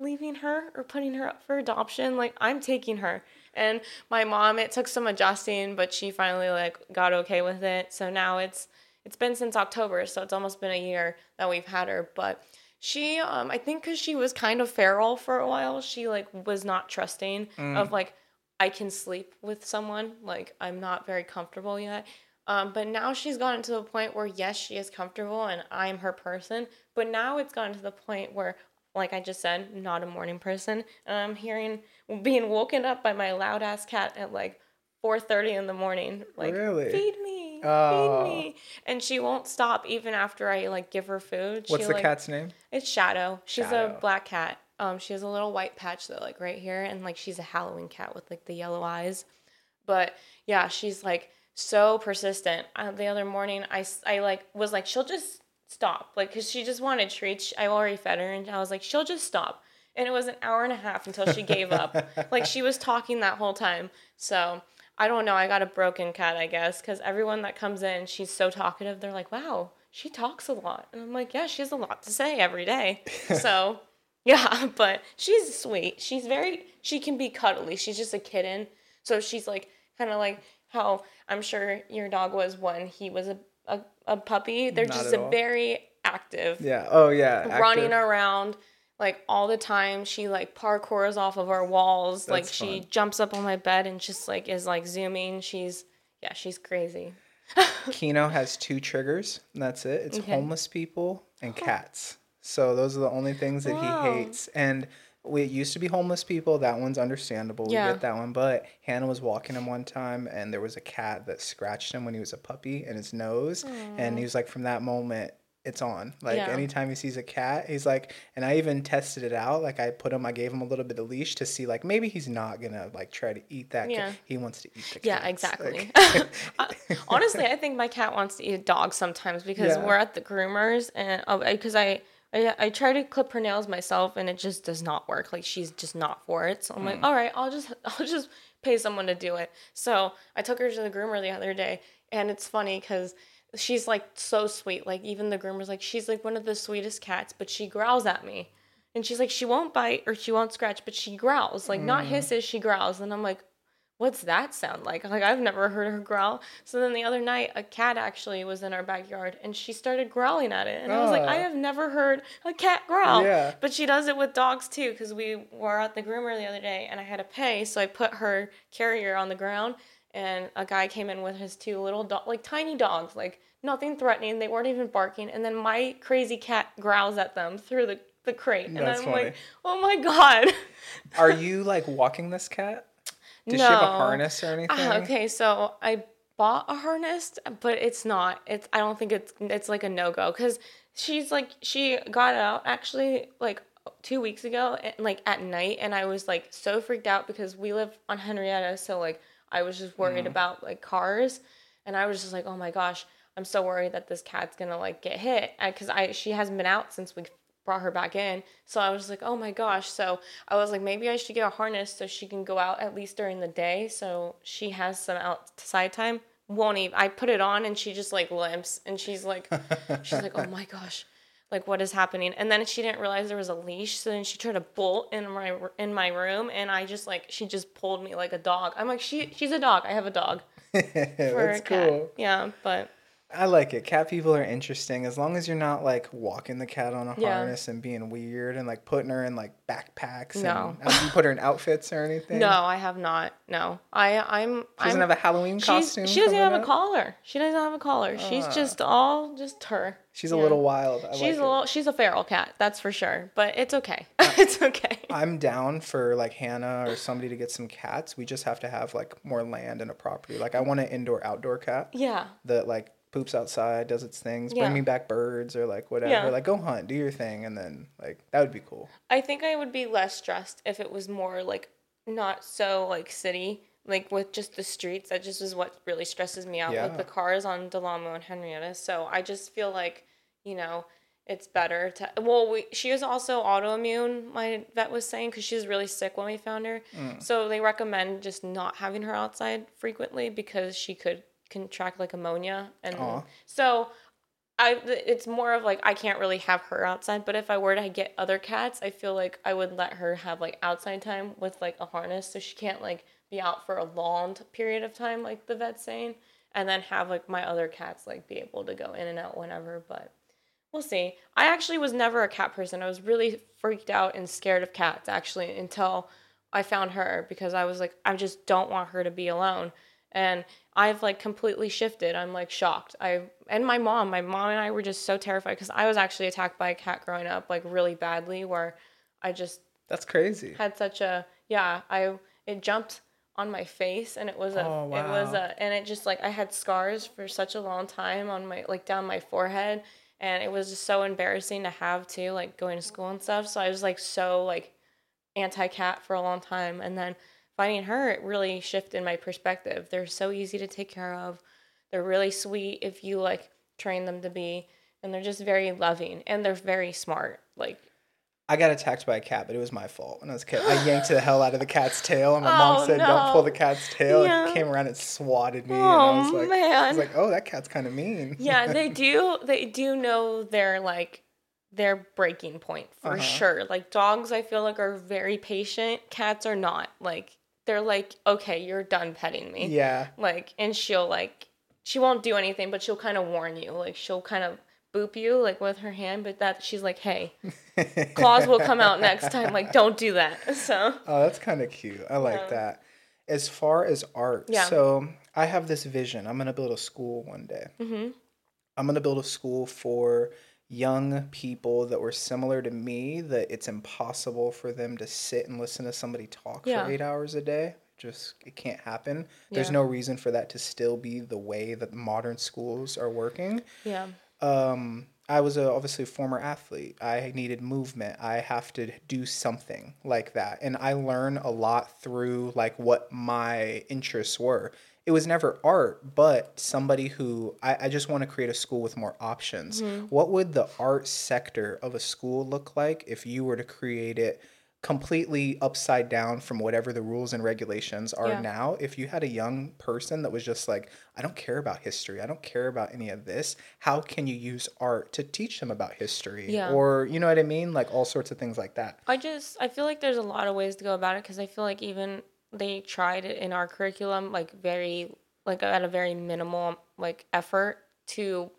leaving her or putting her up for adoption. Like i'm taking her. And my mom it took some adjusting but she finally like got okay with it. So now it's it's been since october. So it's almost been a year that we've had her. But she um i think because she was kind of feral for a while she like was not trusting of like I can sleep with someone. Like I'm not very comfortable yet. Um, but now she's gotten to the point where yes, she is comfortable and I'm her person. But now it's gotten to the point where, like I just said, not a morning person. And I'm hearing being woken up by my loud ass cat at like 4:30 in the morning. Like Really? feed me, Oh. feed me, and she won't stop even after I like give her food. What's she, the like, cat's name? it's Shadow. She's Shadow. a black cat. Um, she has a little white patch though, like right here, and like she's a Halloween cat with like the yellow eyes. But yeah, she's like so persistent. Uh, the other morning, I I like was like she'll just stop, like because she just wanted treats. I already fed her, and I was like she'll just stop. And it was an hour and a half until she gave up. like she was talking that whole time. So I don't know. I got a broken cat, I guess, because everyone that comes in, she's so talkative. They're like, wow, she talks a lot. And I'm like, yeah, she has a lot to say every day. so yeah, but she's sweet. She's very, she can be cuddly. She's just a kitten. So she's like, kind of like how I'm sure your dog was when he was a, a, a puppy. They're Not just a all. very active Yeah. Oh yeah. running around like all the time. She like parkours off of our walls. like she fun. jumps up on my bed and just like is like zooming. She's yeah, she's crazy. Kino has two triggers. And that's it. It's Okay. homeless people and oh. cats. So those are the only things that Wow. he hates. And we it used to be homeless people. That one's understandable. We get that one. But Hannah was walking him one time, and there was a cat that scratched him when he was a puppy in his nose. And he was like, from that moment, it's on. Like Yeah. anytime he sees a cat, he's like, and I even tested it out. Like I put him, I gave him a little bit of leash to see, like maybe he's not gonna like try to eat that. cat. Yeah. He wants to eat the cat. Yeah, exactly. Like- uh, Honestly, I think my cat wants to eat a dog sometimes because Yeah. we're at the groomers and oh, because I, I I try to clip her nails myself and it just does not work. Like she's just not for it. So I'm Hmm. like, all right, I'll just I'll just pay someone to do it. So I took her to the groomer the other day, and it's funny because she's like so sweet. Like even the groomer's like she's like one of the sweetest cats, but she growls at me. And she's like she won't bite or she won't scratch, but she growls. Like not hisses, she growls. And I'm like, what's that sound like? Like I've never heard her growl. So then the other night, a cat actually was in our backyard, and she started growling at it, and I was like, Ah. I have never heard a cat growl. Yeah. But she does it with dogs too, because we were at the groomer the other day, and I had to pay, so I put her carrier on the ground, and a guy came in with his two little dog, like tiny dogs, like nothing threatening. They weren't even barking, and then my crazy cat growls at them through the the crate, and That's I'm funny. like, oh my god. Are you like walking this cat? Does she have a No. harness or anything? Ah, okay, so I bought a harness, but it's not. It's I don't think it's it's like a no go because she's like she got out actually like two weeks ago, and, like at night, and I was like so freaked out because we live on Henrietta, so like I was just worried about like cars, and I was just like, oh my gosh, I'm so worried that this cat's gonna like get hit because I she hasn't been out since we brought her back in. So I was like, oh my gosh. So I was like, maybe I should get a harness so she can go out at least during the day. So she has some outside time. Won't even, I put it on and she just like limps and she's like, she's like, oh my gosh. Like what is happening? And then she didn't realize there was a leash, so then she tried to bolt in my in my room, and I just like she just pulled me like a dog. I'm like she she's a dog. I have a dog That's cool. Yeah, but I like it. Cat people are interesting as long as you're not like walking the cat on a Yeah. harness and being weird and like putting her in like backpacks. No. And, you put her in outfits or anything? no, I have not. No, I I'm She doesn't I'm, have a Halloween costume. she doesn't have a collar. She doesn't have a collar. She's Ah. just all just her. She's a little wild. I She's like a little. She's a feral cat. That's for sure. But it's okay. it's okay. I'm down for like Hannah or somebody to get some cats. We just have to have like more land and a property. Like I want an indoor outdoor cat Yeah. that like poops outside, does its things, Yeah. bring me back birds or like whatever. Yeah. Like go hunt, do your thing, and then like that would be cool. I think I would be less stressed if it was more like not so like city, like with just the streets. That just is what really stresses me out Yeah. with the cars on Del Amo and Henrietta. So I just feel like, you know, it's better to. Well, we she is also autoimmune. My vet was saying because she was really sick when we found her. Mm. So they recommend just not having her outside frequently because she could contract like ammonia and Aw. so I it's more of like I can't really have her outside, but if I were to get other cats, I feel like I would let her have like outside time with like a harness so she can't like be out for a long period of time like the vet's saying and then have like my other cats like be able to go in and out whenever, but we'll see. I actually was never a cat person. I was really freaked out and scared of cats actually until I found her because I was like I just don't want her to be alone and I've like completely shifted. I'm like shocked. I and my mom, my mom and I were just so terrified because I was actually attacked by a cat growing up, like really badly, where I just That's crazy. had such a yeah. I it jumped on my face and it was a Oh, it was a and it just like I had scars for such a long time on my like down my forehead and it was just so embarrassing to have too, like going to school and stuff. So I was like so like anti cat for a long time and then finding her it really shifted my perspective they're so easy to take care of they're really sweet if you like train them to be and they're just very loving and they're very smart like I got attacked by a cat, but it was my fault when I was a kid. I yanked the hell out of the cat's tail, and my mom Oh, said, "Don't pull the cat's tail." Yeah. He came around and swatted me, and I was Oh, like, "I was like, oh, that cat's kind of mean." yeah they do they do know their like their breaking point for Uh-huh. sure like dogs i feel like are very patient cats are not like they're like okay you're done petting me yeah. like and she'll like she won't do anything but she'll kind of warn you like she'll kind of boop you like with her hand but that she's like hey claws will come out next time like don't do that so Oh, that's kind of cute. I like Yeah. that. As far as art, Yeah. so I have this vision. I'm gonna build a school one day. hmm I'm gonna build a school for young people that were similar to me. That it's impossible for them to sit and listen to somebody talk Yeah. for eight hours a day. Just it can't happen. There's Yeah. no reason for that to still be the way that modern schools are working. yeah um, I was a, obviously a former athlete. I needed movement. I have to do something like that. And I learn a lot through like what my interests were. It was never art, but somebody who I, I just want to create a school with more options. Mm-hmm. What would the art sector of a school look like if you were to create it completely upside down from whatever the rules and regulations are Yeah. now. If you had a young person that was just like, I don't care about history, I don't care about any of this, how can you use art to teach them about history? Yeah. Or, you know what I mean? Like all sorts of things like that. I just I feel like there's a lot of ways to go about it because I feel like even they tried it in our curriculum like very like at a very minimal like effort to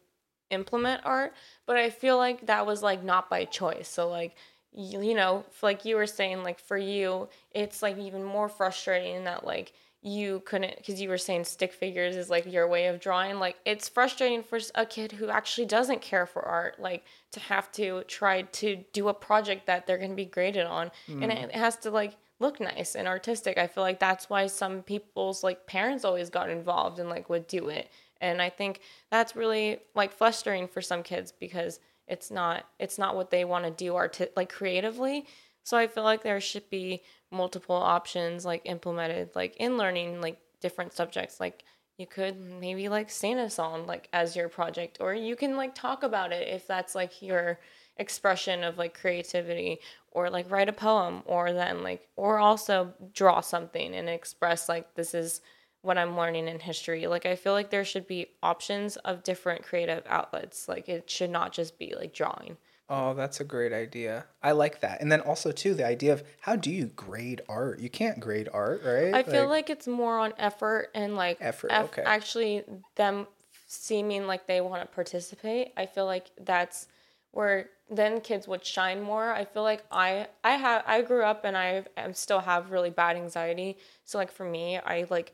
implement art, but I feel like that was like not by choice. So like you, you know, like you were saying like for you it's like even more frustrating that like you couldn't because you were saying stick figures is like your way of drawing. Like it's frustrating for a kid who actually doesn't care for art like to have to try to do a project that they're going to be graded on. And mm. it has to like look nice and artistic. I feel like that's why some people's like parents always got involved and like would do it. And i think that's really like frustrating for some kids because it's not it's not what they want to do art like creatively. So I feel like there should be multiple options like implemented like in learning like different subjects. Like you could maybe like sing a song like as your project or you can like talk about it if that's like your expression of like creativity or like write a poem or then like or also draw something and express like this is what I'm learning in history. Like I feel like there should be options of different creative outlets. Like it should not just be like drawing. Oh, that's a great idea. I like that. And then also too the idea of how do you grade art? You can't grade art, right? I feel like it's more on effort and like Effort, eff- okay. actually them seeming like they want to participate. I feel like that's where then kids would shine more. I feel like I I have I grew up and I am still have really bad anxiety. So like for me, I like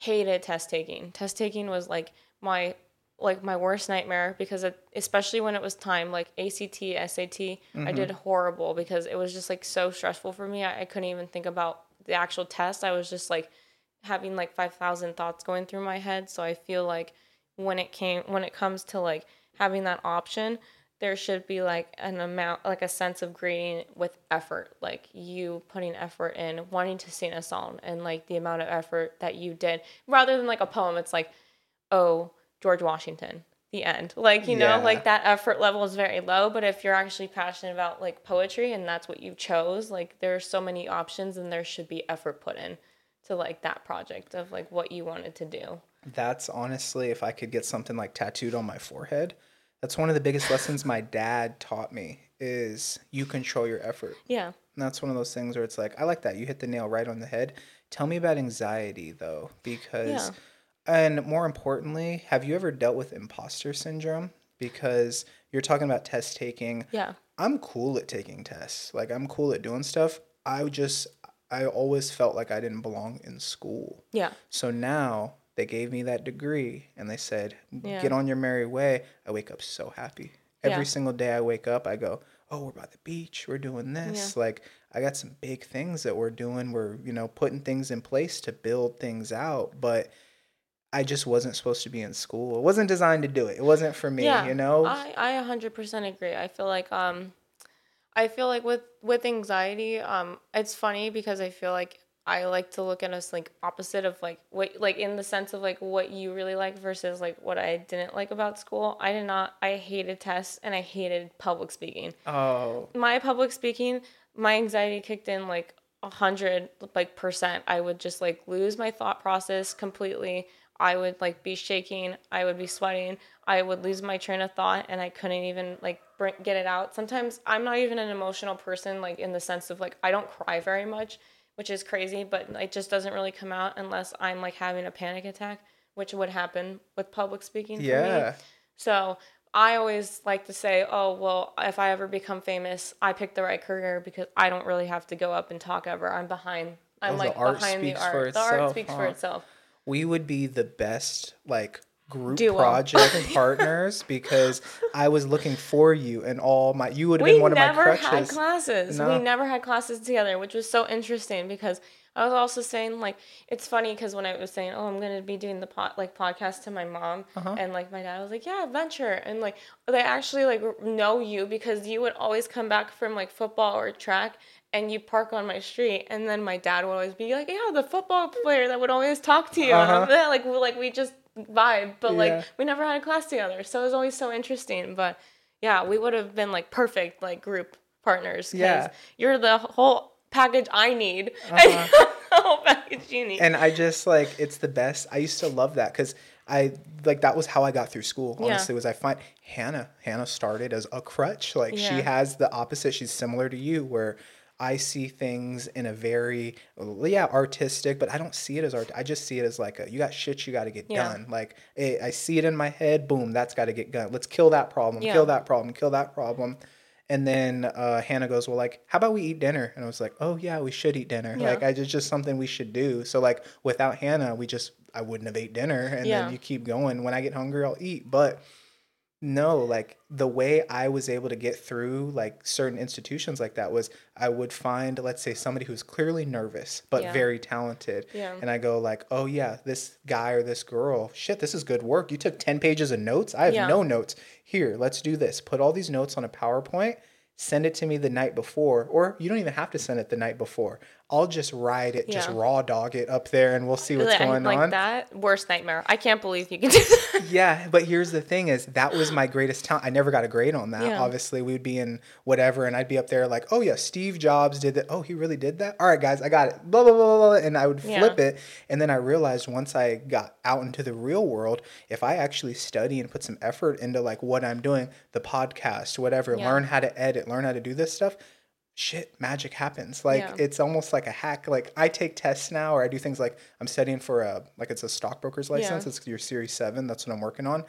hated test taking. Test taking was like my like my worst nightmare because it, especially when it was time like ACT, SAT, I did mm-hmm. horrible because it was just like so stressful for me. I, I couldn't even think about the actual test. I was just like having like 5000 thoughts going through my head so i feel like when it came when it comes to like having that option there should be like an amount like a sense of grading with effort like you putting effort in wanting to sing a song and like the amount of effort that you did rather than like a poem. It's like oh george washington the end. Like you know like that effort level is very low but if you're actually passionate about like poetry and that's what you chose like there are so many options and there should be effort put in to like that project of like what you wanted to do. That's honestly, if I could get something like tattooed on my forehead, that's one of the biggest lessons my dad taught me is you control your effort. yeah And that's one of those things where it's like, I like that. You hit the nail right on the head. Tell me about anxiety though, because, Yeah. and more importantly, have you ever dealt with imposter syndrome? Because you're talking about test taking. yeah I'm cool at taking tests. Like I'm cool at doing stuff. I just, I always felt like I didn't belong in school. yeah So now they gave me that degree and they said, Yeah. get on your merry way. I wake up so happy. Every Yeah. single day I wake up, I go, oh, we're by the beach. We're doing this. Like, I got some big things that we're doing. We're, you know, putting things in place to build things out. But I just wasn't supposed to be in school. It wasn't designed to do it. It wasn't for me, yeah you know? i i 100% agree i feel like um i feel like with with anxiety um it's funny because i feel like i like to look at us like opposite of like what like in the sense of like what you really like versus like what i didn't like about school i did not i hated tests and i hated public speaking oh, my public speaking, my anxiety kicked in like a hundred like percent. I would just like lose my thought process completely. I would like be shaking. I would be sweating. I would lose my train of thought, and I couldn't even like bring, get it out. Sometimes I'm not even an emotional person, like in the sense of like I don't cry very much, which is crazy, but it just doesn't really come out unless I'm like having a panic attack, which would happen with public speaking. For me. yeah. So I always like to say, oh, well, if I ever become famous, I picked the right career because I don't really have to go up and talk ever. I'm behind. I'm the like art behind the art. the art speaks huh? for itself. we would be the best like group Duo. project partners because I was looking for you and all my you would have We been one never of my had classes. No. We never had classes together, which was so interesting because I was also saying like it's funny because when I was saying oh I'm gonna be doing the pod, like podcast to my mom Uh-huh. and like my dad was like yeah adventure and like they actually like know you because you would always come back from like football or track and you park on my street and then my dad would always be like yeah the football player that would always talk to you and Uh-huh. like we like we just vibe but like we never had a class together so it was always so interesting but yeah we would have been like perfect like group partners Yeah. you're the whole package I need, uh-huh. and the whole package you need. and I just like it's the best. I used to love that because I like that was how I got through school. Yeah. Honestly, was I find Hannah. Hannah started as a crutch. Like she has the opposite. She's similar to you, where I see things in a very yeah artistic, but I don't see it as art. I just see it as like a, you got shit you got to get Yeah. done. Like eh, I see it in my head. Boom, that's got to get done. Let's kill that problem. Yeah. Kill that problem. Kill that problem. And then uh, Hannah goes, well, like, how about we eat dinner? And I was like, oh yeah, we should eat dinner. Yeah. Like, I just just something we should do. So like, without Hannah, we just I wouldn't have ate dinner. And then you keep going. When I get hungry, I'll eat. But no, like the way I was able to get through like certain institutions like that was I would find, let's say, somebody who's clearly nervous but Yeah. very talented. Yeah. And I go like, oh yeah, this guy or this girl, shit, this is good work. You took 10 pages of notes. I have Yeah. no notes. Here, let's do this. Put all these notes on a PowerPoint. Send it to me the night before, or you don't even have to send it the night before. I'll just ride it, just raw dog it up there, and we'll see what's like, going like on. that worst nightmare. I can't believe you can do that. Yeah, but here's the thing: is that was my greatest talent. I never got a grade on that. Yeah. Obviously, we'd be in whatever, and I'd be up there like, "Oh yeah, Steve Jobs did that. Oh, he really did that. All right, guys, I got it." Blah blah blah blah, blah. and I would flip Yeah. it. And then I realized once I got out into the real world, if I actually study and put some effort into like what I'm doing, the podcast, whatever, Yeah. learn how to edit, learn how to do this stuff. Shit, magic happens. Like Yeah. it's almost like a hack. Like I take tests now, or I do things like I'm studying for a like it's a stockbroker's license. Yeah. It's your Series Seven. That's what I'm working on,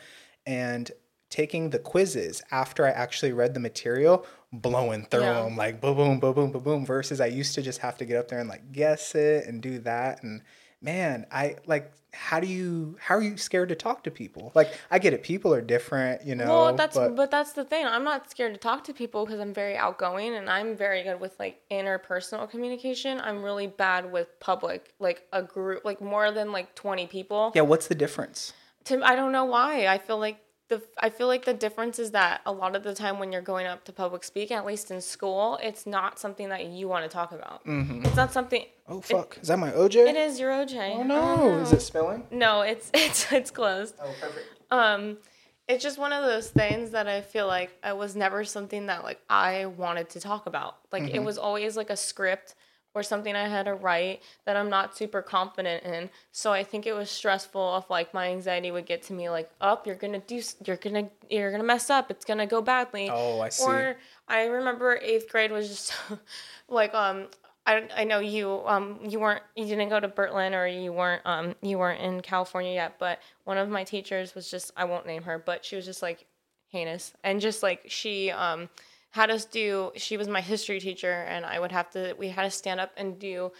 and taking the quizzes after I actually read the material, blowing through Yeah. them like boom, boom, boom, boom, boom, boom. Versus I used to just have to get up there and like guess it and do that. And man, I like. How do you? How are you scared to talk to people? Like I get it. People are different, you know. well, that's but but, that's the thing. I'm not scared to talk to people because I'm very outgoing and I'm very good with like interpersonal communication. I'm really bad with public, like a group, like more than like 20 people. yeah. What's the difference? to I don't know why. I feel like the I feel like the difference is that a lot of the time when you're going up to public speak, at least in school, it's not something that you want to talk about. It's not something. Oh fuck! Is that my OJ? It is your OJ. Oh no! Is it spilling? No, it's it's it's closed. Oh perfect. Um, it's just one of those things that I feel like it was never something that like I wanted to talk about. Like Mm-hmm. it was always like a script or something I had to write that I'm not super confident in. So I think it was stressful if like my anxiety would get to me like, up, you're gonna do, you're gonna, you're gonna mess up. It's gonna go badly. Oh, I see. Or I remember eighth grade was just like um. I, I know you um you weren't you didn't go to Bert Lynn or you weren't um you weren't in California yet but one of my teachers was just I won't name her but she was just like heinous and just like she um had us do she was my history teacher and I would have to we had to stand up and do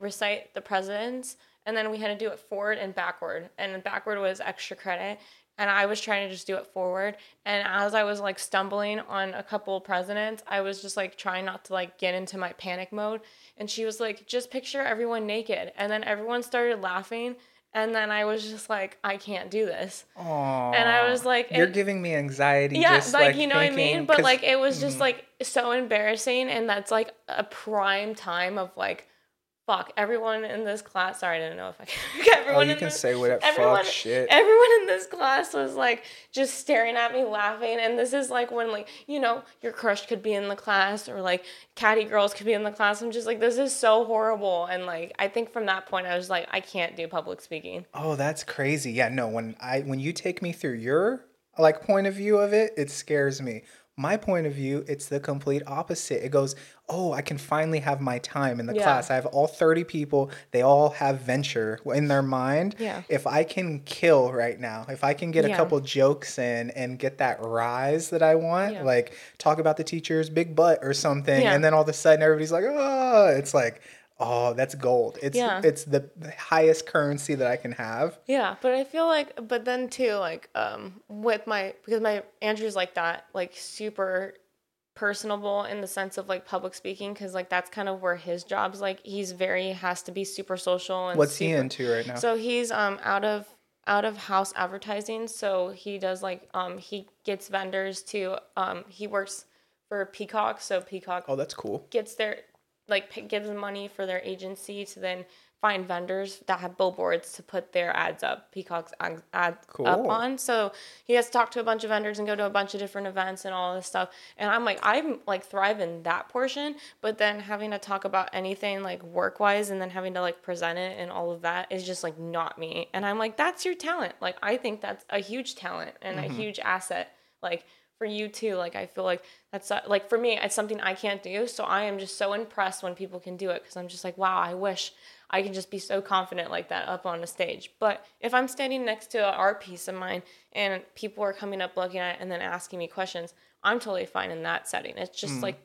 recite the presidents and then we had to do it forward and backward. And backward was extra credit and I was trying to just do it forward. And as I was like stumbling on a couple presidents I was just like trying not to like get into my panic mode. And she was like just picture everyone naked. And then everyone started laughing and then I was just like I can't do this Aww. and I was like You're giving me anxiety. yeah, just, like, you know what I mean. But like it was just mm-hmm. like so embarrassing, and that's like a prime time of like, fuck everyone in this class. Sorry, I didn't know if I could. everyone oh, you in can this, say whatever. everyone, Fuck shit. everyone in this class was like just staring at me, laughing. And this is like when like you know your crush could be in the class, or like catty girls could be in the class. I'm just like this is so horrible. And like I think from that point I was like I can't do public speaking. Oh, that's crazy. Yeah, no, when I when you take me through your like point of view of it, it scares me. My point of view, it's the complete opposite. It goes, "Oh, I can finally have my time in the Yeah. class. I have all 30 people. They all have Venture in their mind. Yeah. If I can kill right now, if I can get a couple jokes in and get that rise that I want, Yeah. like talk about the teacher's big butt or something, Yeah. and then all of a sudden everybody's like, "Oh, it's like Oh, that's gold. It's Yeah. it's the highest currency that I can have. Yeah, but I feel like, but then too, like, um, with my because my Andrew's like that, like super personable in the sense of like public speaking, because like that's kind of where his job's like he's very has to be super social and What's he into right now? So he's um out of out of house advertising. So he does like um he gets vendors to um he works for Peacock. So Peacock oh, that's cool. gets their like gives money for their agency to then find vendors that have billboards to put their ads up, Peacock's ad, ad Cool. up on. So he has to talk to a bunch of vendors and go to a bunch of different events and all this stuff. And I'm like, I'm like thrive in that portion, but then having to talk about anything like work wise and then having to like present it and all of that is just like not me. And I'm like, that's your talent. Like I think that's a huge talent and a mm-hmm. huge asset. Like for you too. Like I feel like that's uh, like for me, it's something I can't do. So I am just so impressed when people can do it because I'm just like, wow, I wish I can just be so confident like that up on a stage. But if I'm standing next to an art piece of mine and people are coming up looking at it and then asking me questions, I'm totally fine in that setting. It's just like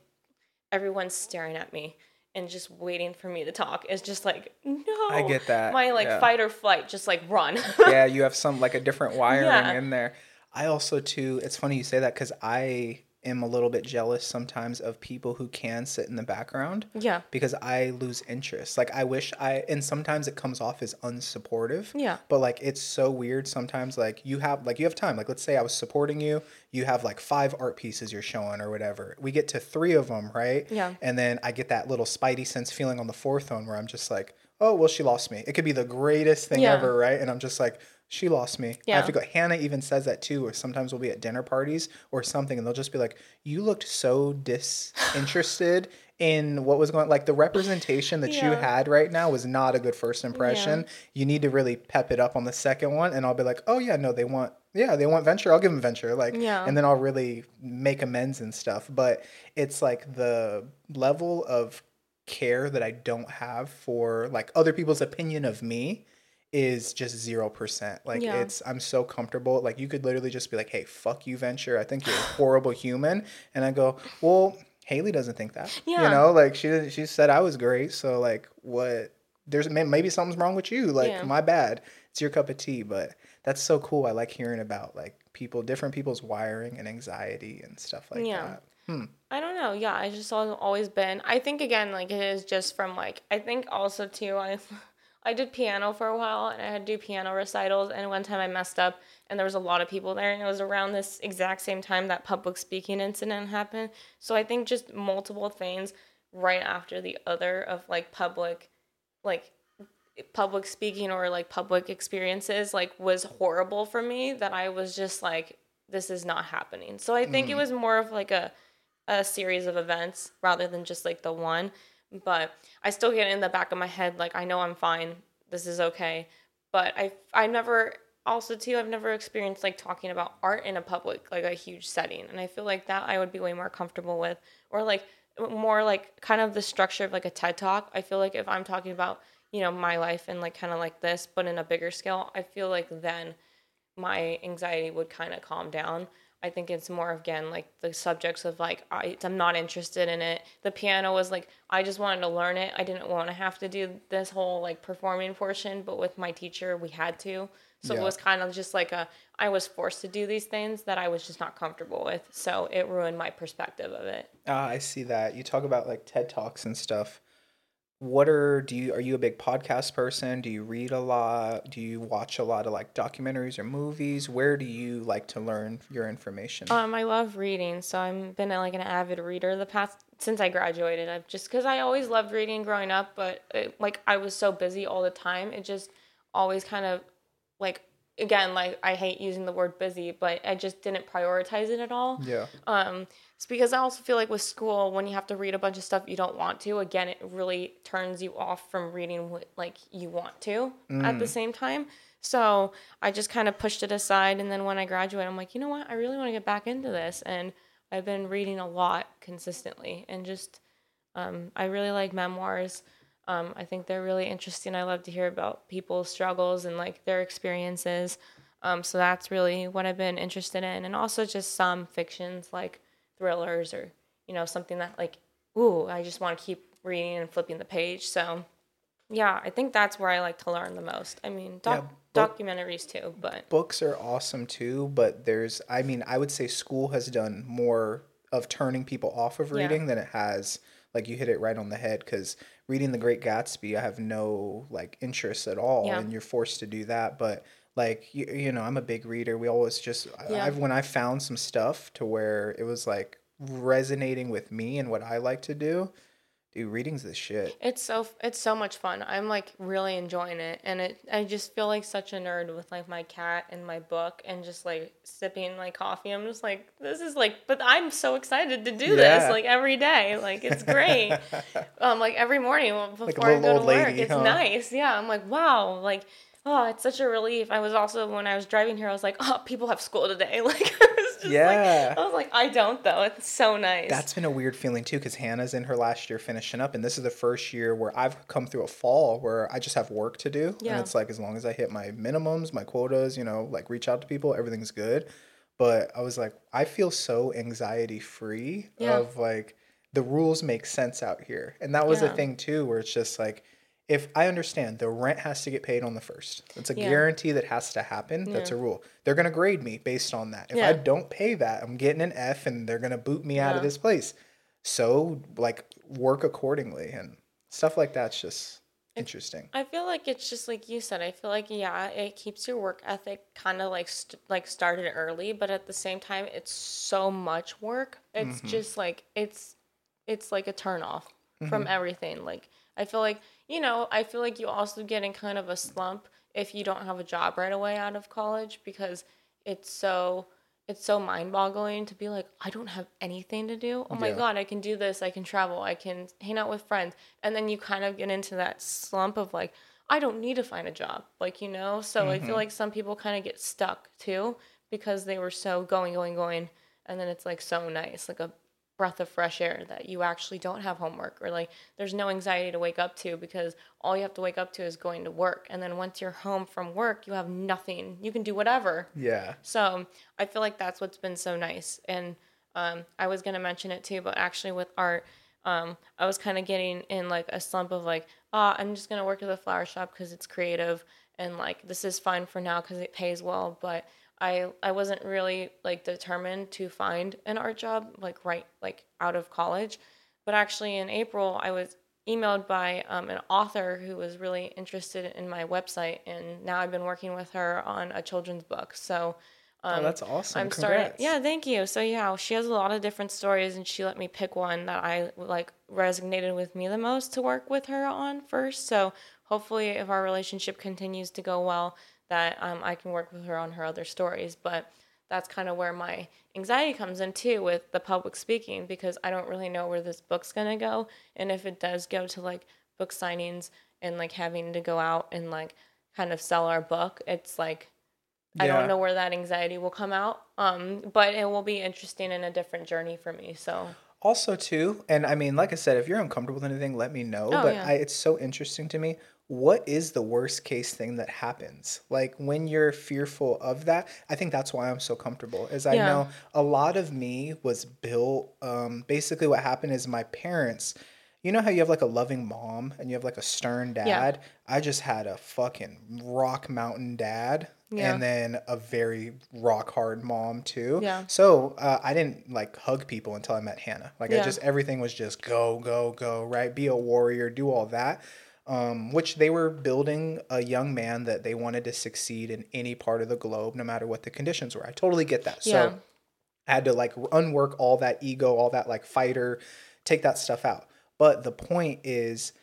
everyone's staring at me and just waiting for me to talk. It's just like, no. I get that, My like yeah. fight or flight, just like run. yeah, you have some like a different wiring Yeah. in there. I also too. It's funny you say that because I am a little bit jealous sometimes of people who can sit in the background. yeah. Because I lose interest. Like I wish I, and sometimes it comes off as unsupportive. Yeah. But like it's so weird sometimes. Like you have, like you have time. Like let's say I was supporting you. You have like five art pieces you're showing or whatever. We get to three of them, right? Yeah. And then I get that little spidey sense feeling on the fourth one where I'm just like, oh well, she lost me. It could be the greatest thing Yeah. ever, right? And I'm just like, she lost me. Yeah. I have to go. Hannah even says that too. Or sometimes we'll be at dinner parties or something, and they'll just be like, "You looked so disinterested in what was going. Like the representation that you had right now was not a good first impression. You need to really pep it up on the second one." And I'll be like, "Oh yeah, no, they want." Yeah, they want Venture. I'll give them Venture. Like, Yeah. and then I'll really make amends and stuff. But it's like the level of care that I don't have for like other people's opinion of me is just zero percent. Like Yeah. it's I'm so comfortable. Like you could literally just be like, "Hey, fuck you, Venture. I think you're a horrible human," and I go, "Well, Hayley doesn't think that. Yeah. You know, like she she said I was great. So like, what? There's maybe something's wrong with you. Like Yeah. my bad. It's your cup of tea. But that's so cool. I like hearing about like people, different people's wiring and anxiety and stuff like Yeah. that. Hmm. I don't know. Yeah, I just always been. I think again, like it is just from like I think also too. I I did piano for a while and I had to do piano recitals. And one time I messed up and there was a lot of people there, and it was around this exact same time that public speaking incident happened. So I think just multiple things right after the other of like public, like public speaking or like public experiences like was horrible for me that I was just like this is not happening. So I think it mm. was more of like a a series of events rather than just like the one. But I still get in the back of my head like I know I'm fine. This is okay. But I I never also too I've never experienced like talking about art in a public like a huge setting and I feel like that I would be way more comfortable with or like more like kind of the structure of like a TED talk. I feel like if I'm talking about, you know, my life and like kind of like this but in a bigger scale, I feel like then my anxiety would kind of calm down. I think it's more again like the subjects of like I, I'm not interested in it. The piano was like I just wanted to learn it. I didn't want to have to do this whole like performing portion, but with my teacher we had to. So Yeah. it was kind of just like a I was forced to do these things that I was just not comfortable with. So it ruined my perspective of it. Ah, I see that. You talk about like TED Talks and stuff. What are do you are you a big podcast person? Do you read a lot? Do you watch a lot of like documentaries or movies? Where do you like to learn your information? Um, I love reading, so I've been like an avid reader the past since I graduated. I've just because I always loved reading growing up, but it, like I was so busy all the time, it just always kind of like again like I hate using the word busy, but I just didn't prioritize it at all. yeah. Um, it's because I also feel like with school, when you have to read a bunch of stuff you don't want to, again, it really turns you off from reading what like you want to at the same time. So I just kind of pushed it aside, and then when I graduated, I'm like, you know what? I really want to get back into this, and I've been reading a lot consistently, and just um, I really like memoirs. Um, I think they're really interesting. I love to hear about people's struggles and like their experiences. Um, so that's really what I've been interested in, and also just some fictions like thrillers or you know something that like ooh I just want to keep reading and flipping the page. So yeah, I think that's where I like to learn the most. I mean, doc- Yeah, book- documentaries too, but Books are awesome too, but there's I mean, I would say school has done more of turning people off of Yeah. reading than it has like you hit it right on the head cuz reading The Great Gatsby, I have no like interest at all Yeah. and you're forced to do that, but like you, you know, I'm a big reader. We always just Yeah. I've when I found some stuff to where it was like resonating with me and what I like to do, Dude, reading's the shit. It's so it's so much fun. I'm like really enjoying it, and it I just feel like such a nerd with like my cat and my book and just like sipping like coffee. I'm just like this is like, but I'm so excited to do Yeah. this like every day. Like it's great. um, like every morning before Like I go to work, lady, it's huh? nice. Yeah, I'm like wow, like. Oh, it's such a relief. I was also when I was driving here, I was like, "Oh, people have school today." Like, I was just Yeah. like, I was like, "I don't though." It's so nice. That's been a weird feeling too, because Hannah's in her last year finishing up, and this is the first year where I've come through a fall where I just have work to do, Yeah. and it's like as long as I hit my minimums, my quotas, you know, like reach out to people, everything's good. But I was like, I feel so anxiety free Yeah. of like the rules make sense out here, and that was the Yeah. thing too, where it's just like. If I understand the rent has to get paid on the first, it's a Yeah. guarantee that has to happen. That's a rule. They're gonna grade me based on that. If I don't pay that, I'm getting an F, and they're gonna boot me out of this place. So like work accordingly and stuff like that's just interesting. I feel like it's just like you said. I feel like yeah, it keeps your work ethic kind of like st- like started early, but at the same time, it's so much work. It's Mm-hmm. just like it's it's like a turn off from everything. Like I feel like you know, I feel like you also get in kind of a slump if you don't have a job right away out of college because it's so it's so mind-boggling to be like I don't have anything to do. Oh my Yeah. god, I can do this. I can travel. I can hang out with friends. And then you kind of get into that slump of like I don't need to find a job. Like, you know? So I feel mm-hmm. like some people kind of get stuck too because they were so going going going and then it's like so nice, like a breath of fresh air that you actually don't have homework or like there's no anxiety to wake up to because all you have to wake up to is going to work and then once you're home from work you have nothing you can do whatever Yeah. so I feel like that's what's been so nice. And um, I was gonna mention it too, but actually with art, um, I was kind of getting in like a slump of like, ah, I'm just gonna work at the flower shop because it's creative and like this is fine for now because it pays well. But I I wasn't really like determined to find an art job like right like out of college. But actually in April I was emailed by um, an author who was really interested in my website and now I've been working with her on a children's book. So oh, that's awesome. I'm Congrats. starting. Yeah, thank you. So yeah, she has a lot of different stories, and she let me pick one that I like resonated with me the most to work with her on first. So hopefully, if our relationship continues to go well, that um, I can work with her on her other stories. But that's kind of where my anxiety comes in too with the public speaking because I don't really know where this book's gonna go, and if it does go to like book signings and like having to go out and like kind of sell our book, it's like I don't know where that anxiety will come out. Um, but it will be interesting and a different journey for me. So Also, too, and I mean, like I said, if you're uncomfortable with anything, let me know. Oh, but yeah. I, it's so interesting to me. What is the worst case thing that happens? Like when you're fearful of that, I think that's why I'm so comfortable. Is I Yeah. know a lot of me was built. Um, basically, what happened is my parents. You know how you have like a loving mom and you have like a stern dad. Yeah. I just had a fucking rock mountain dad, Yeah. and then a very rock hard mom too. Yeah. So uh, I didn't like hug people until I met Hannah. Like I just everything was just go go go right. Be a warrior. Do all that. Um, which they were building a young man that they wanted to succeed in any part of the globe, no matter what the conditions were. I totally get that. So Yeah. I had to like unwork all that ego, all that like fighter, take that stuff out. But the point is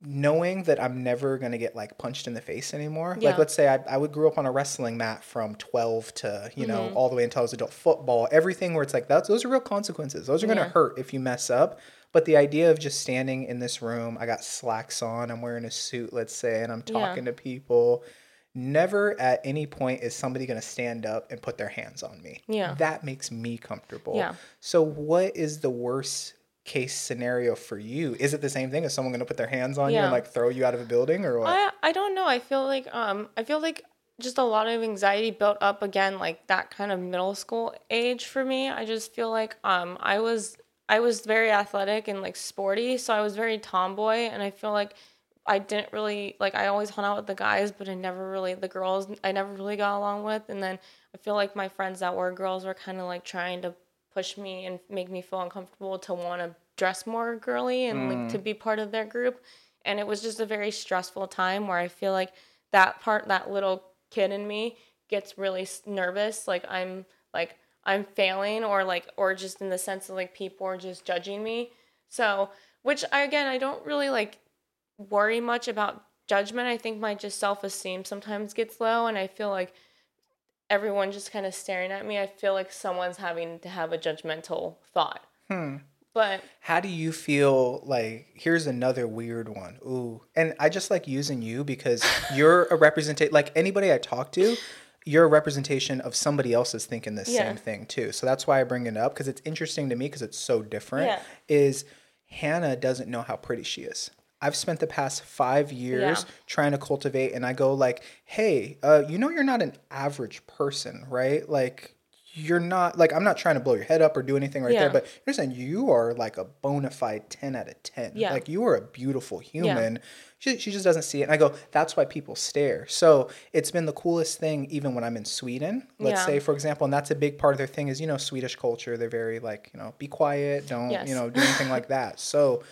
knowing that I'm never going to get like punched in the face anymore. Yeah. Like let's say I, I would grew up on a wrestling mat from 12 to, you know, Mm-hmm. all the way until I was adult football, everything where it's like that's those are real consequences. Those are going to Yeah. hurt if you mess up. But the idea of just standing in this room, I got slacks on, I'm wearing a suit, let's say, and I'm Yeah. talking to people. Never at any point is somebody going to stand up and put their hands on me. Yeah. That makes me comfortable. Yeah. So, what is the worst case scenario for you? Is it the same thing? Is someone going to put their hands on you and like throw you out of a building or what? I I don't know. I feel like um I feel like just a lot of anxiety built up again like that kind of middle school age for me. I just feel like um I was I was very athletic and like sporty, so I was very tomboy and I feel like I didn't really like I always hung out with the guys, but I never really the girls I never really got along with and then I feel like my friends that were girls were kind of like trying to push me and make me feel uncomfortable to want to dress more girly and like to mm. be part of their group and it was just a very stressful time where I feel like that part that little kid in me gets really nervous like I'm like I'm failing or like or just in the sense of like people are just judging me so which I again I don't really like worry much about judgment. I think my just self esteem sometimes gets low, and I feel like everyone just kind of staring at me. I feel like someone's having to have a judgmental thought. Hmm. But How do you feel like here's another weird one. Ooh. And I just like using you because you're a representation like anybody I talk to, you're a representation of somebody else is thinking the Yeah. same thing too. So that's why I bring it up because it's interesting to me because it's so different. Yeah. Is Hannah doesn't know how pretty she is. I've spent the past five years Yeah. trying to cultivate, and I go like, "Hey, uh, you know, you're not an average person, right? Like, you're not like I'm not trying to blow your head up or do anything right Yeah. there, but you're saying you are like a bona fide ten out of ten. Yeah. Like you are a beautiful human. She, she just doesn't see it. And I go, that's why people stare. So it's been the coolest thing, even when I'm in Sweden. Let's Yeah. say, for example, and that's a big part of their thing is you know Swedish culture. They're very like you know be quiet, don't Yes. you know do anything like that. So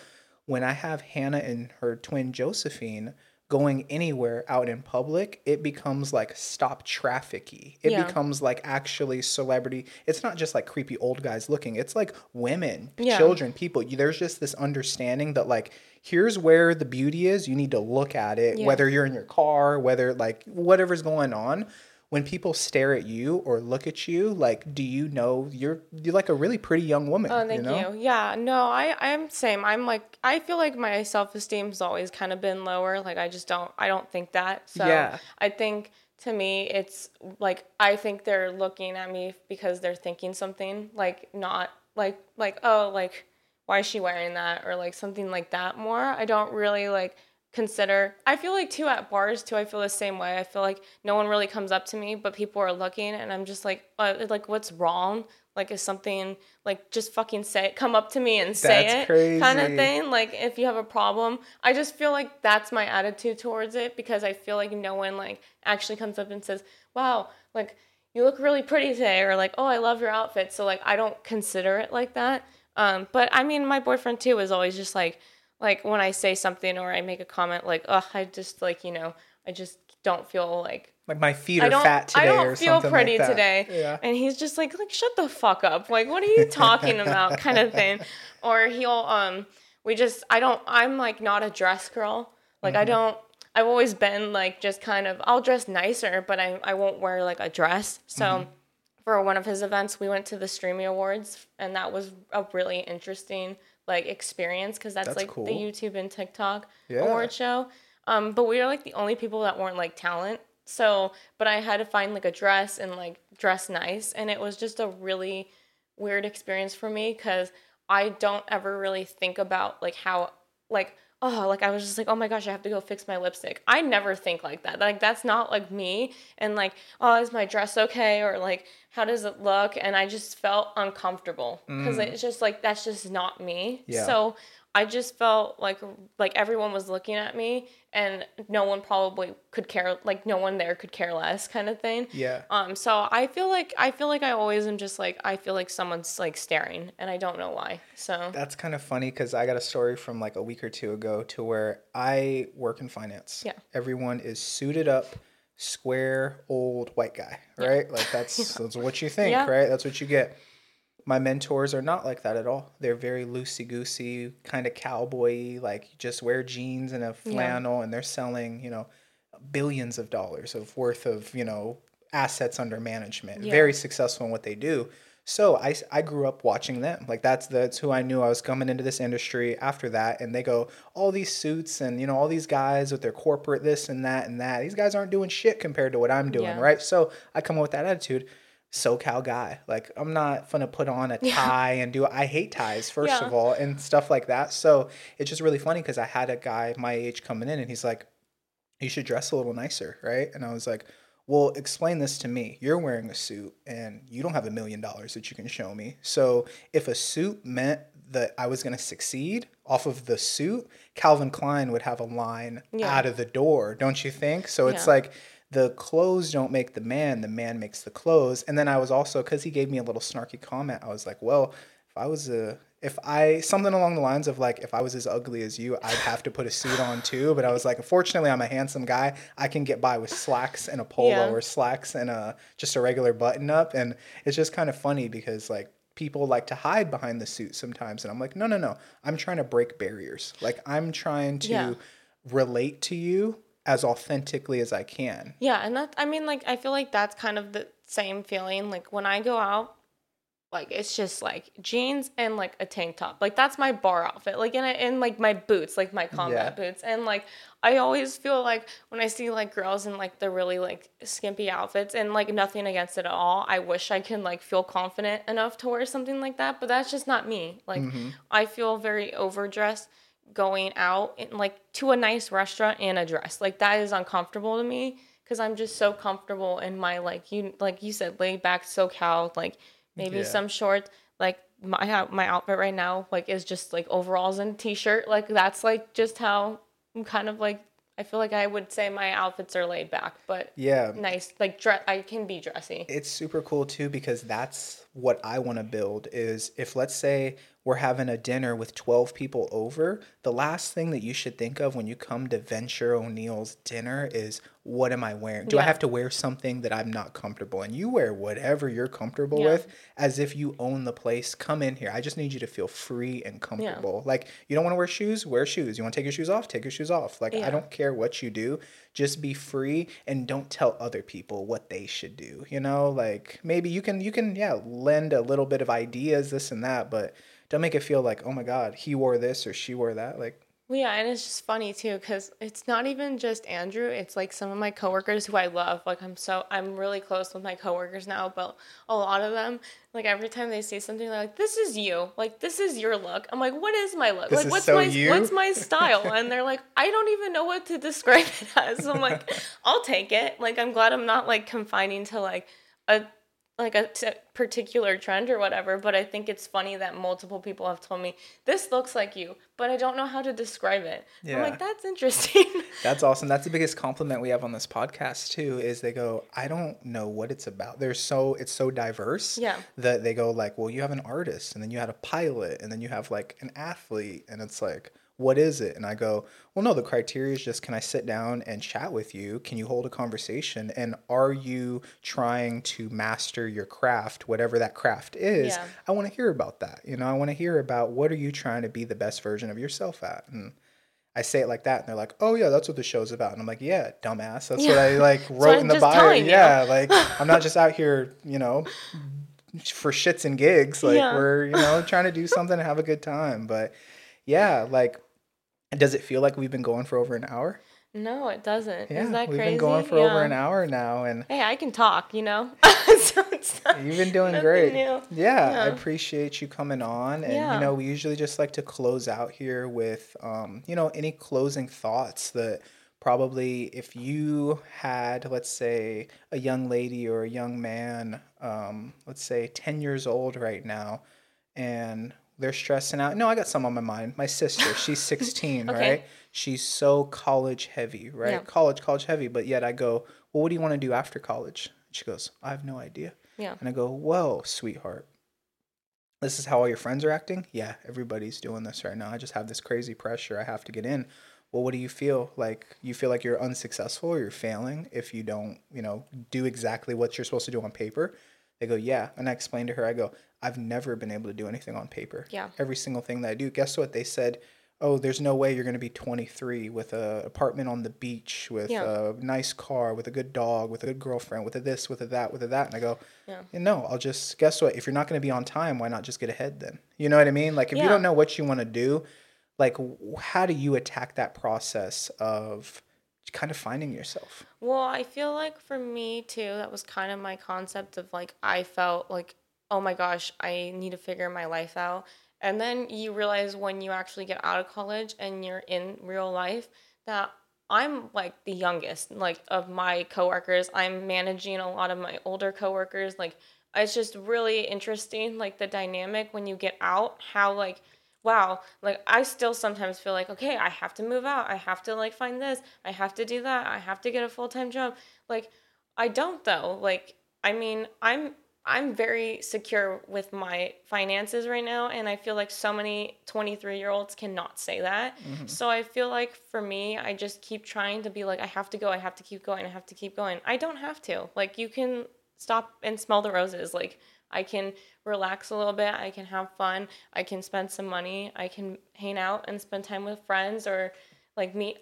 when I have Hannah and her twin Josephine going anywhere out in public, it becomes like stop trafficky. It Yeah. becomes like actually celebrity. It's not just like creepy old guys looking. It's like women, Yeah. children, people. There's just this understanding that like here's where the beauty is. You need to look at it, Yeah. whether you're in your car, whether like whatever's going on. When people stare at you or look at you, like, do you know you're you're like a really pretty young woman? Oh, thank you. Know? you. Yeah, no, I I'm same. I'm like I feel like my self esteem's always kind of been lower. Like I just don't I don't think that. So Yeah. I think to me it's like I think they're looking at me because they're thinking something like not like like oh like why is she wearing that or like something like that more. I don't really like consider I feel like too at bars too I feel the same way. I feel like no one really comes up to me but people are looking and I'm just like uh, like what's wrong? Like is something like just fucking say it, come up to me and say That's it kind of thing. Like if you have a problem, I just feel like that's my attitude towards it because I feel like no one like actually comes up and says, "Wow, like you look really pretty today," or like, "Oh, I love your outfit." So like I don't consider it like that. Um, but I mean, my boyfriend too is always just like, like when I say something or I make a comment, like, "Oh, I just like you know, I just don't feel like Like my feet are fat today I don't feel pretty like today. Yeah. And he's just like like shut the fuck up. Like what are you talking about kind of thing. Or he'll um we just I don't I'm like not a dress girl. Like Mm-hmm. I don't I've always been like just kind of I'll dress nicer, but I I won't wear like a dress. So Mm-hmm. for one of his events, we went to the Streamy Awards, and that was a really interesting like experience because that's, That's like cool. the YouTube and TikTok Yeah. award show. Um, but we were like the only people that weren't like talent. So, but I had to find like a dress and like dress nice, and it was just a really weird experience for me because I don't ever really think about like how like oh like I was just like oh my gosh I have to go fix my lipstick. I never think like that. Like that's not like me. And like oh is my dress okay or like how does it look? And I just felt uncomfortable because mm. it's just like that's just not me. Yeah. So I just felt like like everyone was looking at me and no one probably could care like no one there could care less kind of thing. Yeah. Um so I feel like I feel like I always am just like I feel like someone's like staring and I don't know why. So That's kind of funny because I got a story from like a week or two ago to where I work in finance. Yeah. Everyone is suited up, square, old white guy, right? Like that's that's what you think, Yeah. right? That's what you get. My mentors are not like that at all. They're very loosey goosey, kind of cowboy, like just wear jeans and a flannel, and they're selling, you know, billions of dollars of worth of, you know, assets under management. Yeah. Very successful in what they do. So I, I grew up watching them. Like that's that's who I knew I was coming into this industry after that. And they go, all these suits and you know, all these guys with their corporate this and that and that. These guys aren't doing shit compared to what I'm doing, Yeah. right? So I come up with that attitude. SoCal guy. Like I'm not gonna put on a tie and do I hate ties first Yeah. of all and stuff like that. So it's just really funny because I had a guy my age coming in and he's like, you should dress a little nicer, right? And I was like, well, explain this to me. You're wearing a suit and you don't have a million dollars that you can show me. So if a suit meant that I was going to succeed off of the suit, Calvin Klein would have a line Yeah. out of the door, don't you think? So it's like the clothes don't make the man, the man makes the clothes. And then I was also, because he gave me a little snarky comment, I was like, well, if I was a, if I, something along the lines of like, if I was as ugly as you, I'd have to put a suit on too. But I was like, unfortunately, I'm a handsome guy. I can get by with slacks and a polo Yeah. or slacks and a, just a regular button up. And it's just kind of funny because like, people like to hide behind the suit sometimes and i'm like no no no i'm trying to break barriers like i'm trying to Yeah. relate to you as authentically as i can Yeah, and that I mean like I feel like that's kind of the same feeling like when I go out like it's just like jeans and like a tank top. Like that's my bar outfit. Like and I, and like my boots, like my combat Yeah. boots. And like I always feel like when I see like girls in like the really like skimpy outfits and like nothing against it at all. I wish I could like feel confident enough to wear something like that, but that's just not me. Like mm-hmm. I feel very overdressed going out in, like to a nice restaurant in a dress. Like that is uncomfortable to me because I'm just so comfortable in my like you like you said laid back SoCal like maybe Yeah. some shorts like my my outfit right now like is just like overalls and t-shirt like that's like just how I'm kind of like I feel like I would say my outfits are laid back but yeah nice like dress I can be dressy. it's super cool too because that's what I want to build is if let's say we're having a dinner with 12 people over, the last thing that you should think of when you come to Venture O'Neill's dinner is what am I wearing? Do I have to wear something that I'm not comfortable in? You wear whatever you're comfortable Yeah. with as if you own the place. Come in here. I just need you to feel free and comfortable. Like you don't want to wear shoes, wear shoes. You want to take your shoes off, take your shoes off. Like I don't care what you do. Just be free and don't tell other people what they should do. You know, like maybe you can you can yeah, lend a little bit of ideas this and that, but don't make it feel like, "Oh my god, he wore this or she wore that." Like Well, yeah, and it's just funny too because it's not even just Andrew. It's like some of my coworkers who I love. Like I'm so I'm really close with my coworkers now, but a lot of them, like every time they say something, they're like, "This is you. Like this is your look." I'm like, "What is my look? This like what's so my you?" what's my style?" And they're like, "I don't even know what to describe it as." So I'm like, "I'll take it." Like I'm glad I'm not like confining to like a like a t- particular trend or whatever, but I think it's funny that multiple people have told me this looks like you, but I don't know how to describe it. I'm like, that's interesting. That's awesome. That's the biggest compliment we have on this podcast too. Is they go, I don't know what it's about. There's so it's so diverse. Yeah. That they go like, well, you have an artist, and then you had a pilot, and then you have like an athlete, and it's like, what is it? And I go, well, no. The criteria is just, can I sit down and chat with you? Can you hold a conversation? And are you trying to master your craft, whatever that craft is? Yeah. I want to hear about that. You know, I want to hear about what are you trying to be the best version of yourself at, and I say it like that, and they're like, "Oh yeah, that's what the show's about." And I'm like, "Yeah, dumbass. That's what I like wrote I'm in the bio. Yeah, like I'm not just out here, you know, for shits and gigs. Like Yeah. we're, you know, trying to do something and have a good time. But yeah, like, does it feel like we've been going for over an hour? no, it doesn't. Yeah, is that we've crazy? been going for over an hour now, and Hey, I can talk, you know? so it's not, You've been doing great. new. Yeah, I appreciate you coming on. And, Yeah. you know, we usually just like to close out here with, um, you know, any closing thoughts that probably if you had, let's say, a young lady or a young man, um, let's say 10 years old right now, and they're stressing out. No, I got some on my mind. My sister, she's 16, Okay. right? She's so college heavy, right? Yeah. College, college heavy. But yet I go, well, what do you want to do after college? She goes, I have no idea. Yeah. And I go, Whoa, sweetheart. This is how all your friends are acting? Yeah, everybody's doing this right now. I just have this crazy pressure. I have to get in. Well, what do you feel? Like you feel like you're unsuccessful or you're failing if you don't, you know, do exactly what you're supposed to do on paper? They go, Yeah. And I explained to her, I go, I've never been able to do anything on paper. Yeah. Every single thing that I do. Guess what? They said, Oh, there's no way you're going to be 23 with a apartment on the beach, with Yeah. a nice car, with a good dog, with a good girlfriend, with a this, with a that, with a that. And I go, Yeah. you know, I'll just guess what? If you're not going to be on time, why not just get ahead then? You know what I mean? Like if you don't know what you want to do, like how do you attack that process of kind of finding yourself? Well, I feel like for me too, that was kind of my concept of like I felt like, oh my gosh, I need to figure my life out. And then you realize when you actually get out of college and you're in real life that I'm like the youngest, like of my coworkers. I'm managing a lot of my older coworkers. Like it's just really interesting, like the dynamic when you get out, how like wow, like I still sometimes feel like, okay, I have to move out. I have to like find this. I have to do that. I have to get a full-time job. Like I don't though. Like I mean, I'm I'm very secure with my finances right now and I feel like so many 23-year-olds cannot say that. Mm-hmm. So I feel like for me, I just keep trying to be like I have to go, I have to keep going, I have to keep going. I don't have to. Like you can stop and smell the roses. Like I can relax a little bit. I can have fun. I can spend some money. I can hang out and spend time with friends or like meet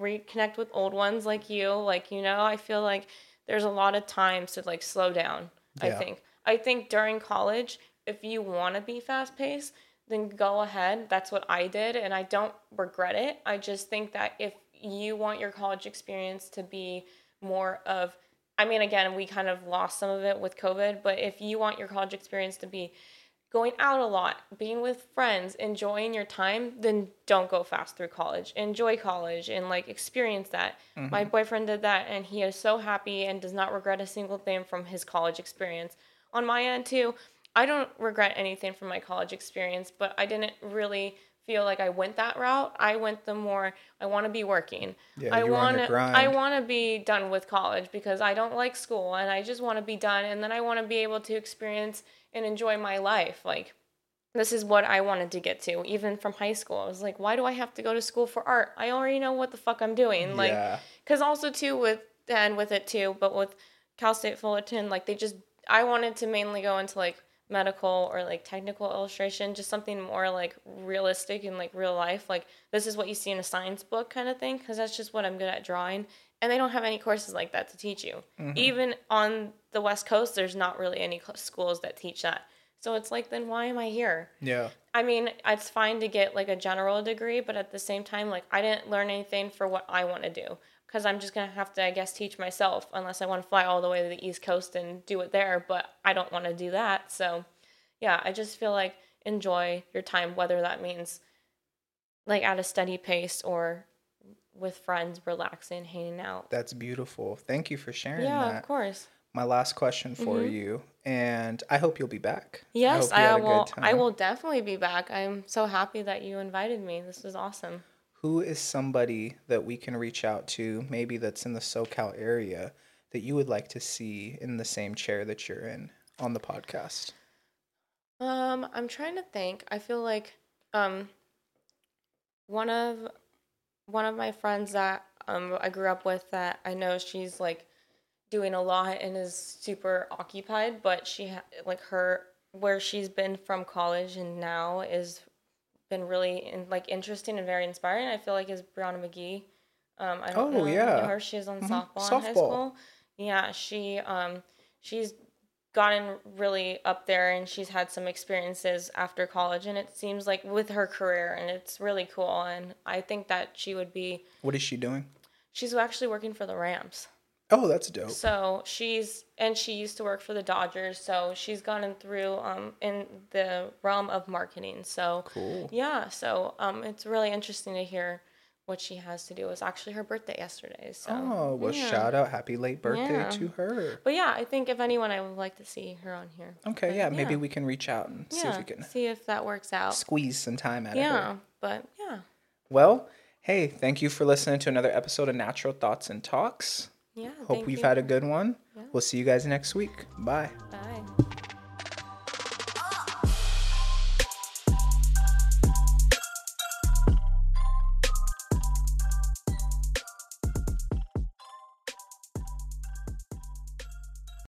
reconnect with old ones like you. Like you know, I feel like there's a lot of times to like slow down. I think. I think during college, if you want to be fast paced, then go ahead. That's what I did, and I don't regret it. I just think that if you want your college experience to be more of, I mean, again, we kind of lost some of it with COVID, but if you want your college experience to be going out a lot, being with friends, enjoying your time, then don't go fast through college. Enjoy college and like experience that. Mm-hmm. My boyfriend did that and he is so happy and does not regret a single thing from his college experience. On my end too, I don't regret anything from my college experience, but I didn't really feel like I went that route. I went the more I want to be working. Yeah, I you were on want to. I want to be done with college because I don't like school and I just want to be done and then I want to be able to experience and enjoy my life. Like this is what I wanted to get to even from high school. I was like, why do I have to go to school for art? I already know what the fuck I'm doing. Like yeah. because also too with and with it too, but with Cal State Fullerton, like they just I wanted to mainly go into like medical or like technical illustration, just something more like realistic and like real life. Like this is what you see in a science book kind of thing, because that's just what I'm good at drawing. And they don't have any courses like that to teach you. Mm-hmm. Even on the West Coast, there's not really any schools that teach that. So it's like, then why am I here? Yeah. I mean, it's fine to get like a general degree, but at the same time, like I didn't learn anything for what I want to do because I'm just gonna have to, I guess, teach myself unless I want to fly all the way to the East Coast and do it there. But I don't want to do that. So, yeah, I just feel like enjoy your time, whether that means like at a steady pace or with friends, relaxing, hanging out. That's beautiful. Thank you for sharing Yeah, that. of course. My last question for Mhm. you, and I hope you'll be back. Yes, I, good will. I will definitely be back. I'm so happy that you invited me. This is awesome. Who is somebody that we can reach out to, maybe that's in the SoCal area, that you would like to see in the same chair that you're in on the podcast? Um, I'm trying to think. I feel like um one of one of my friends that um I grew up with that I know she's like doing a lot and is super occupied, but she ha- like her where she's been from college and now is been really in, like interesting and very inspiring. I feel like is Brianna McGee. Um, I don't Oh, know yeah. her. She's on Mhm. softball, in high school. Yeah, she um she's gotten really up there and she's had some experiences after college and it seems like with her career and it's really cool and I think that she would be What is she doing? she's actually working for the Rams. Oh, that's dope. So she's and she used to work for the Dodgers, so she's gotten through um in the realm of marketing. So Cool. yeah, so um it's really interesting to hear what she has to do. It was actually her birthday yesterday. So Oh, well, yeah. shout out. Happy late birthday Yeah. to her. But yeah, I think if anyone I would like to see her on here. Okay, But yeah, maybe we can reach out and see if we can see if that works out. squeeze some time out of Yeah, her. but yeah. Well, hey, thank you for listening to another episode of Natural Thoughts and Talks. Yeah. Hope we've you. had a good one. Yeah. We'll see you guys next week. Bye. Bye.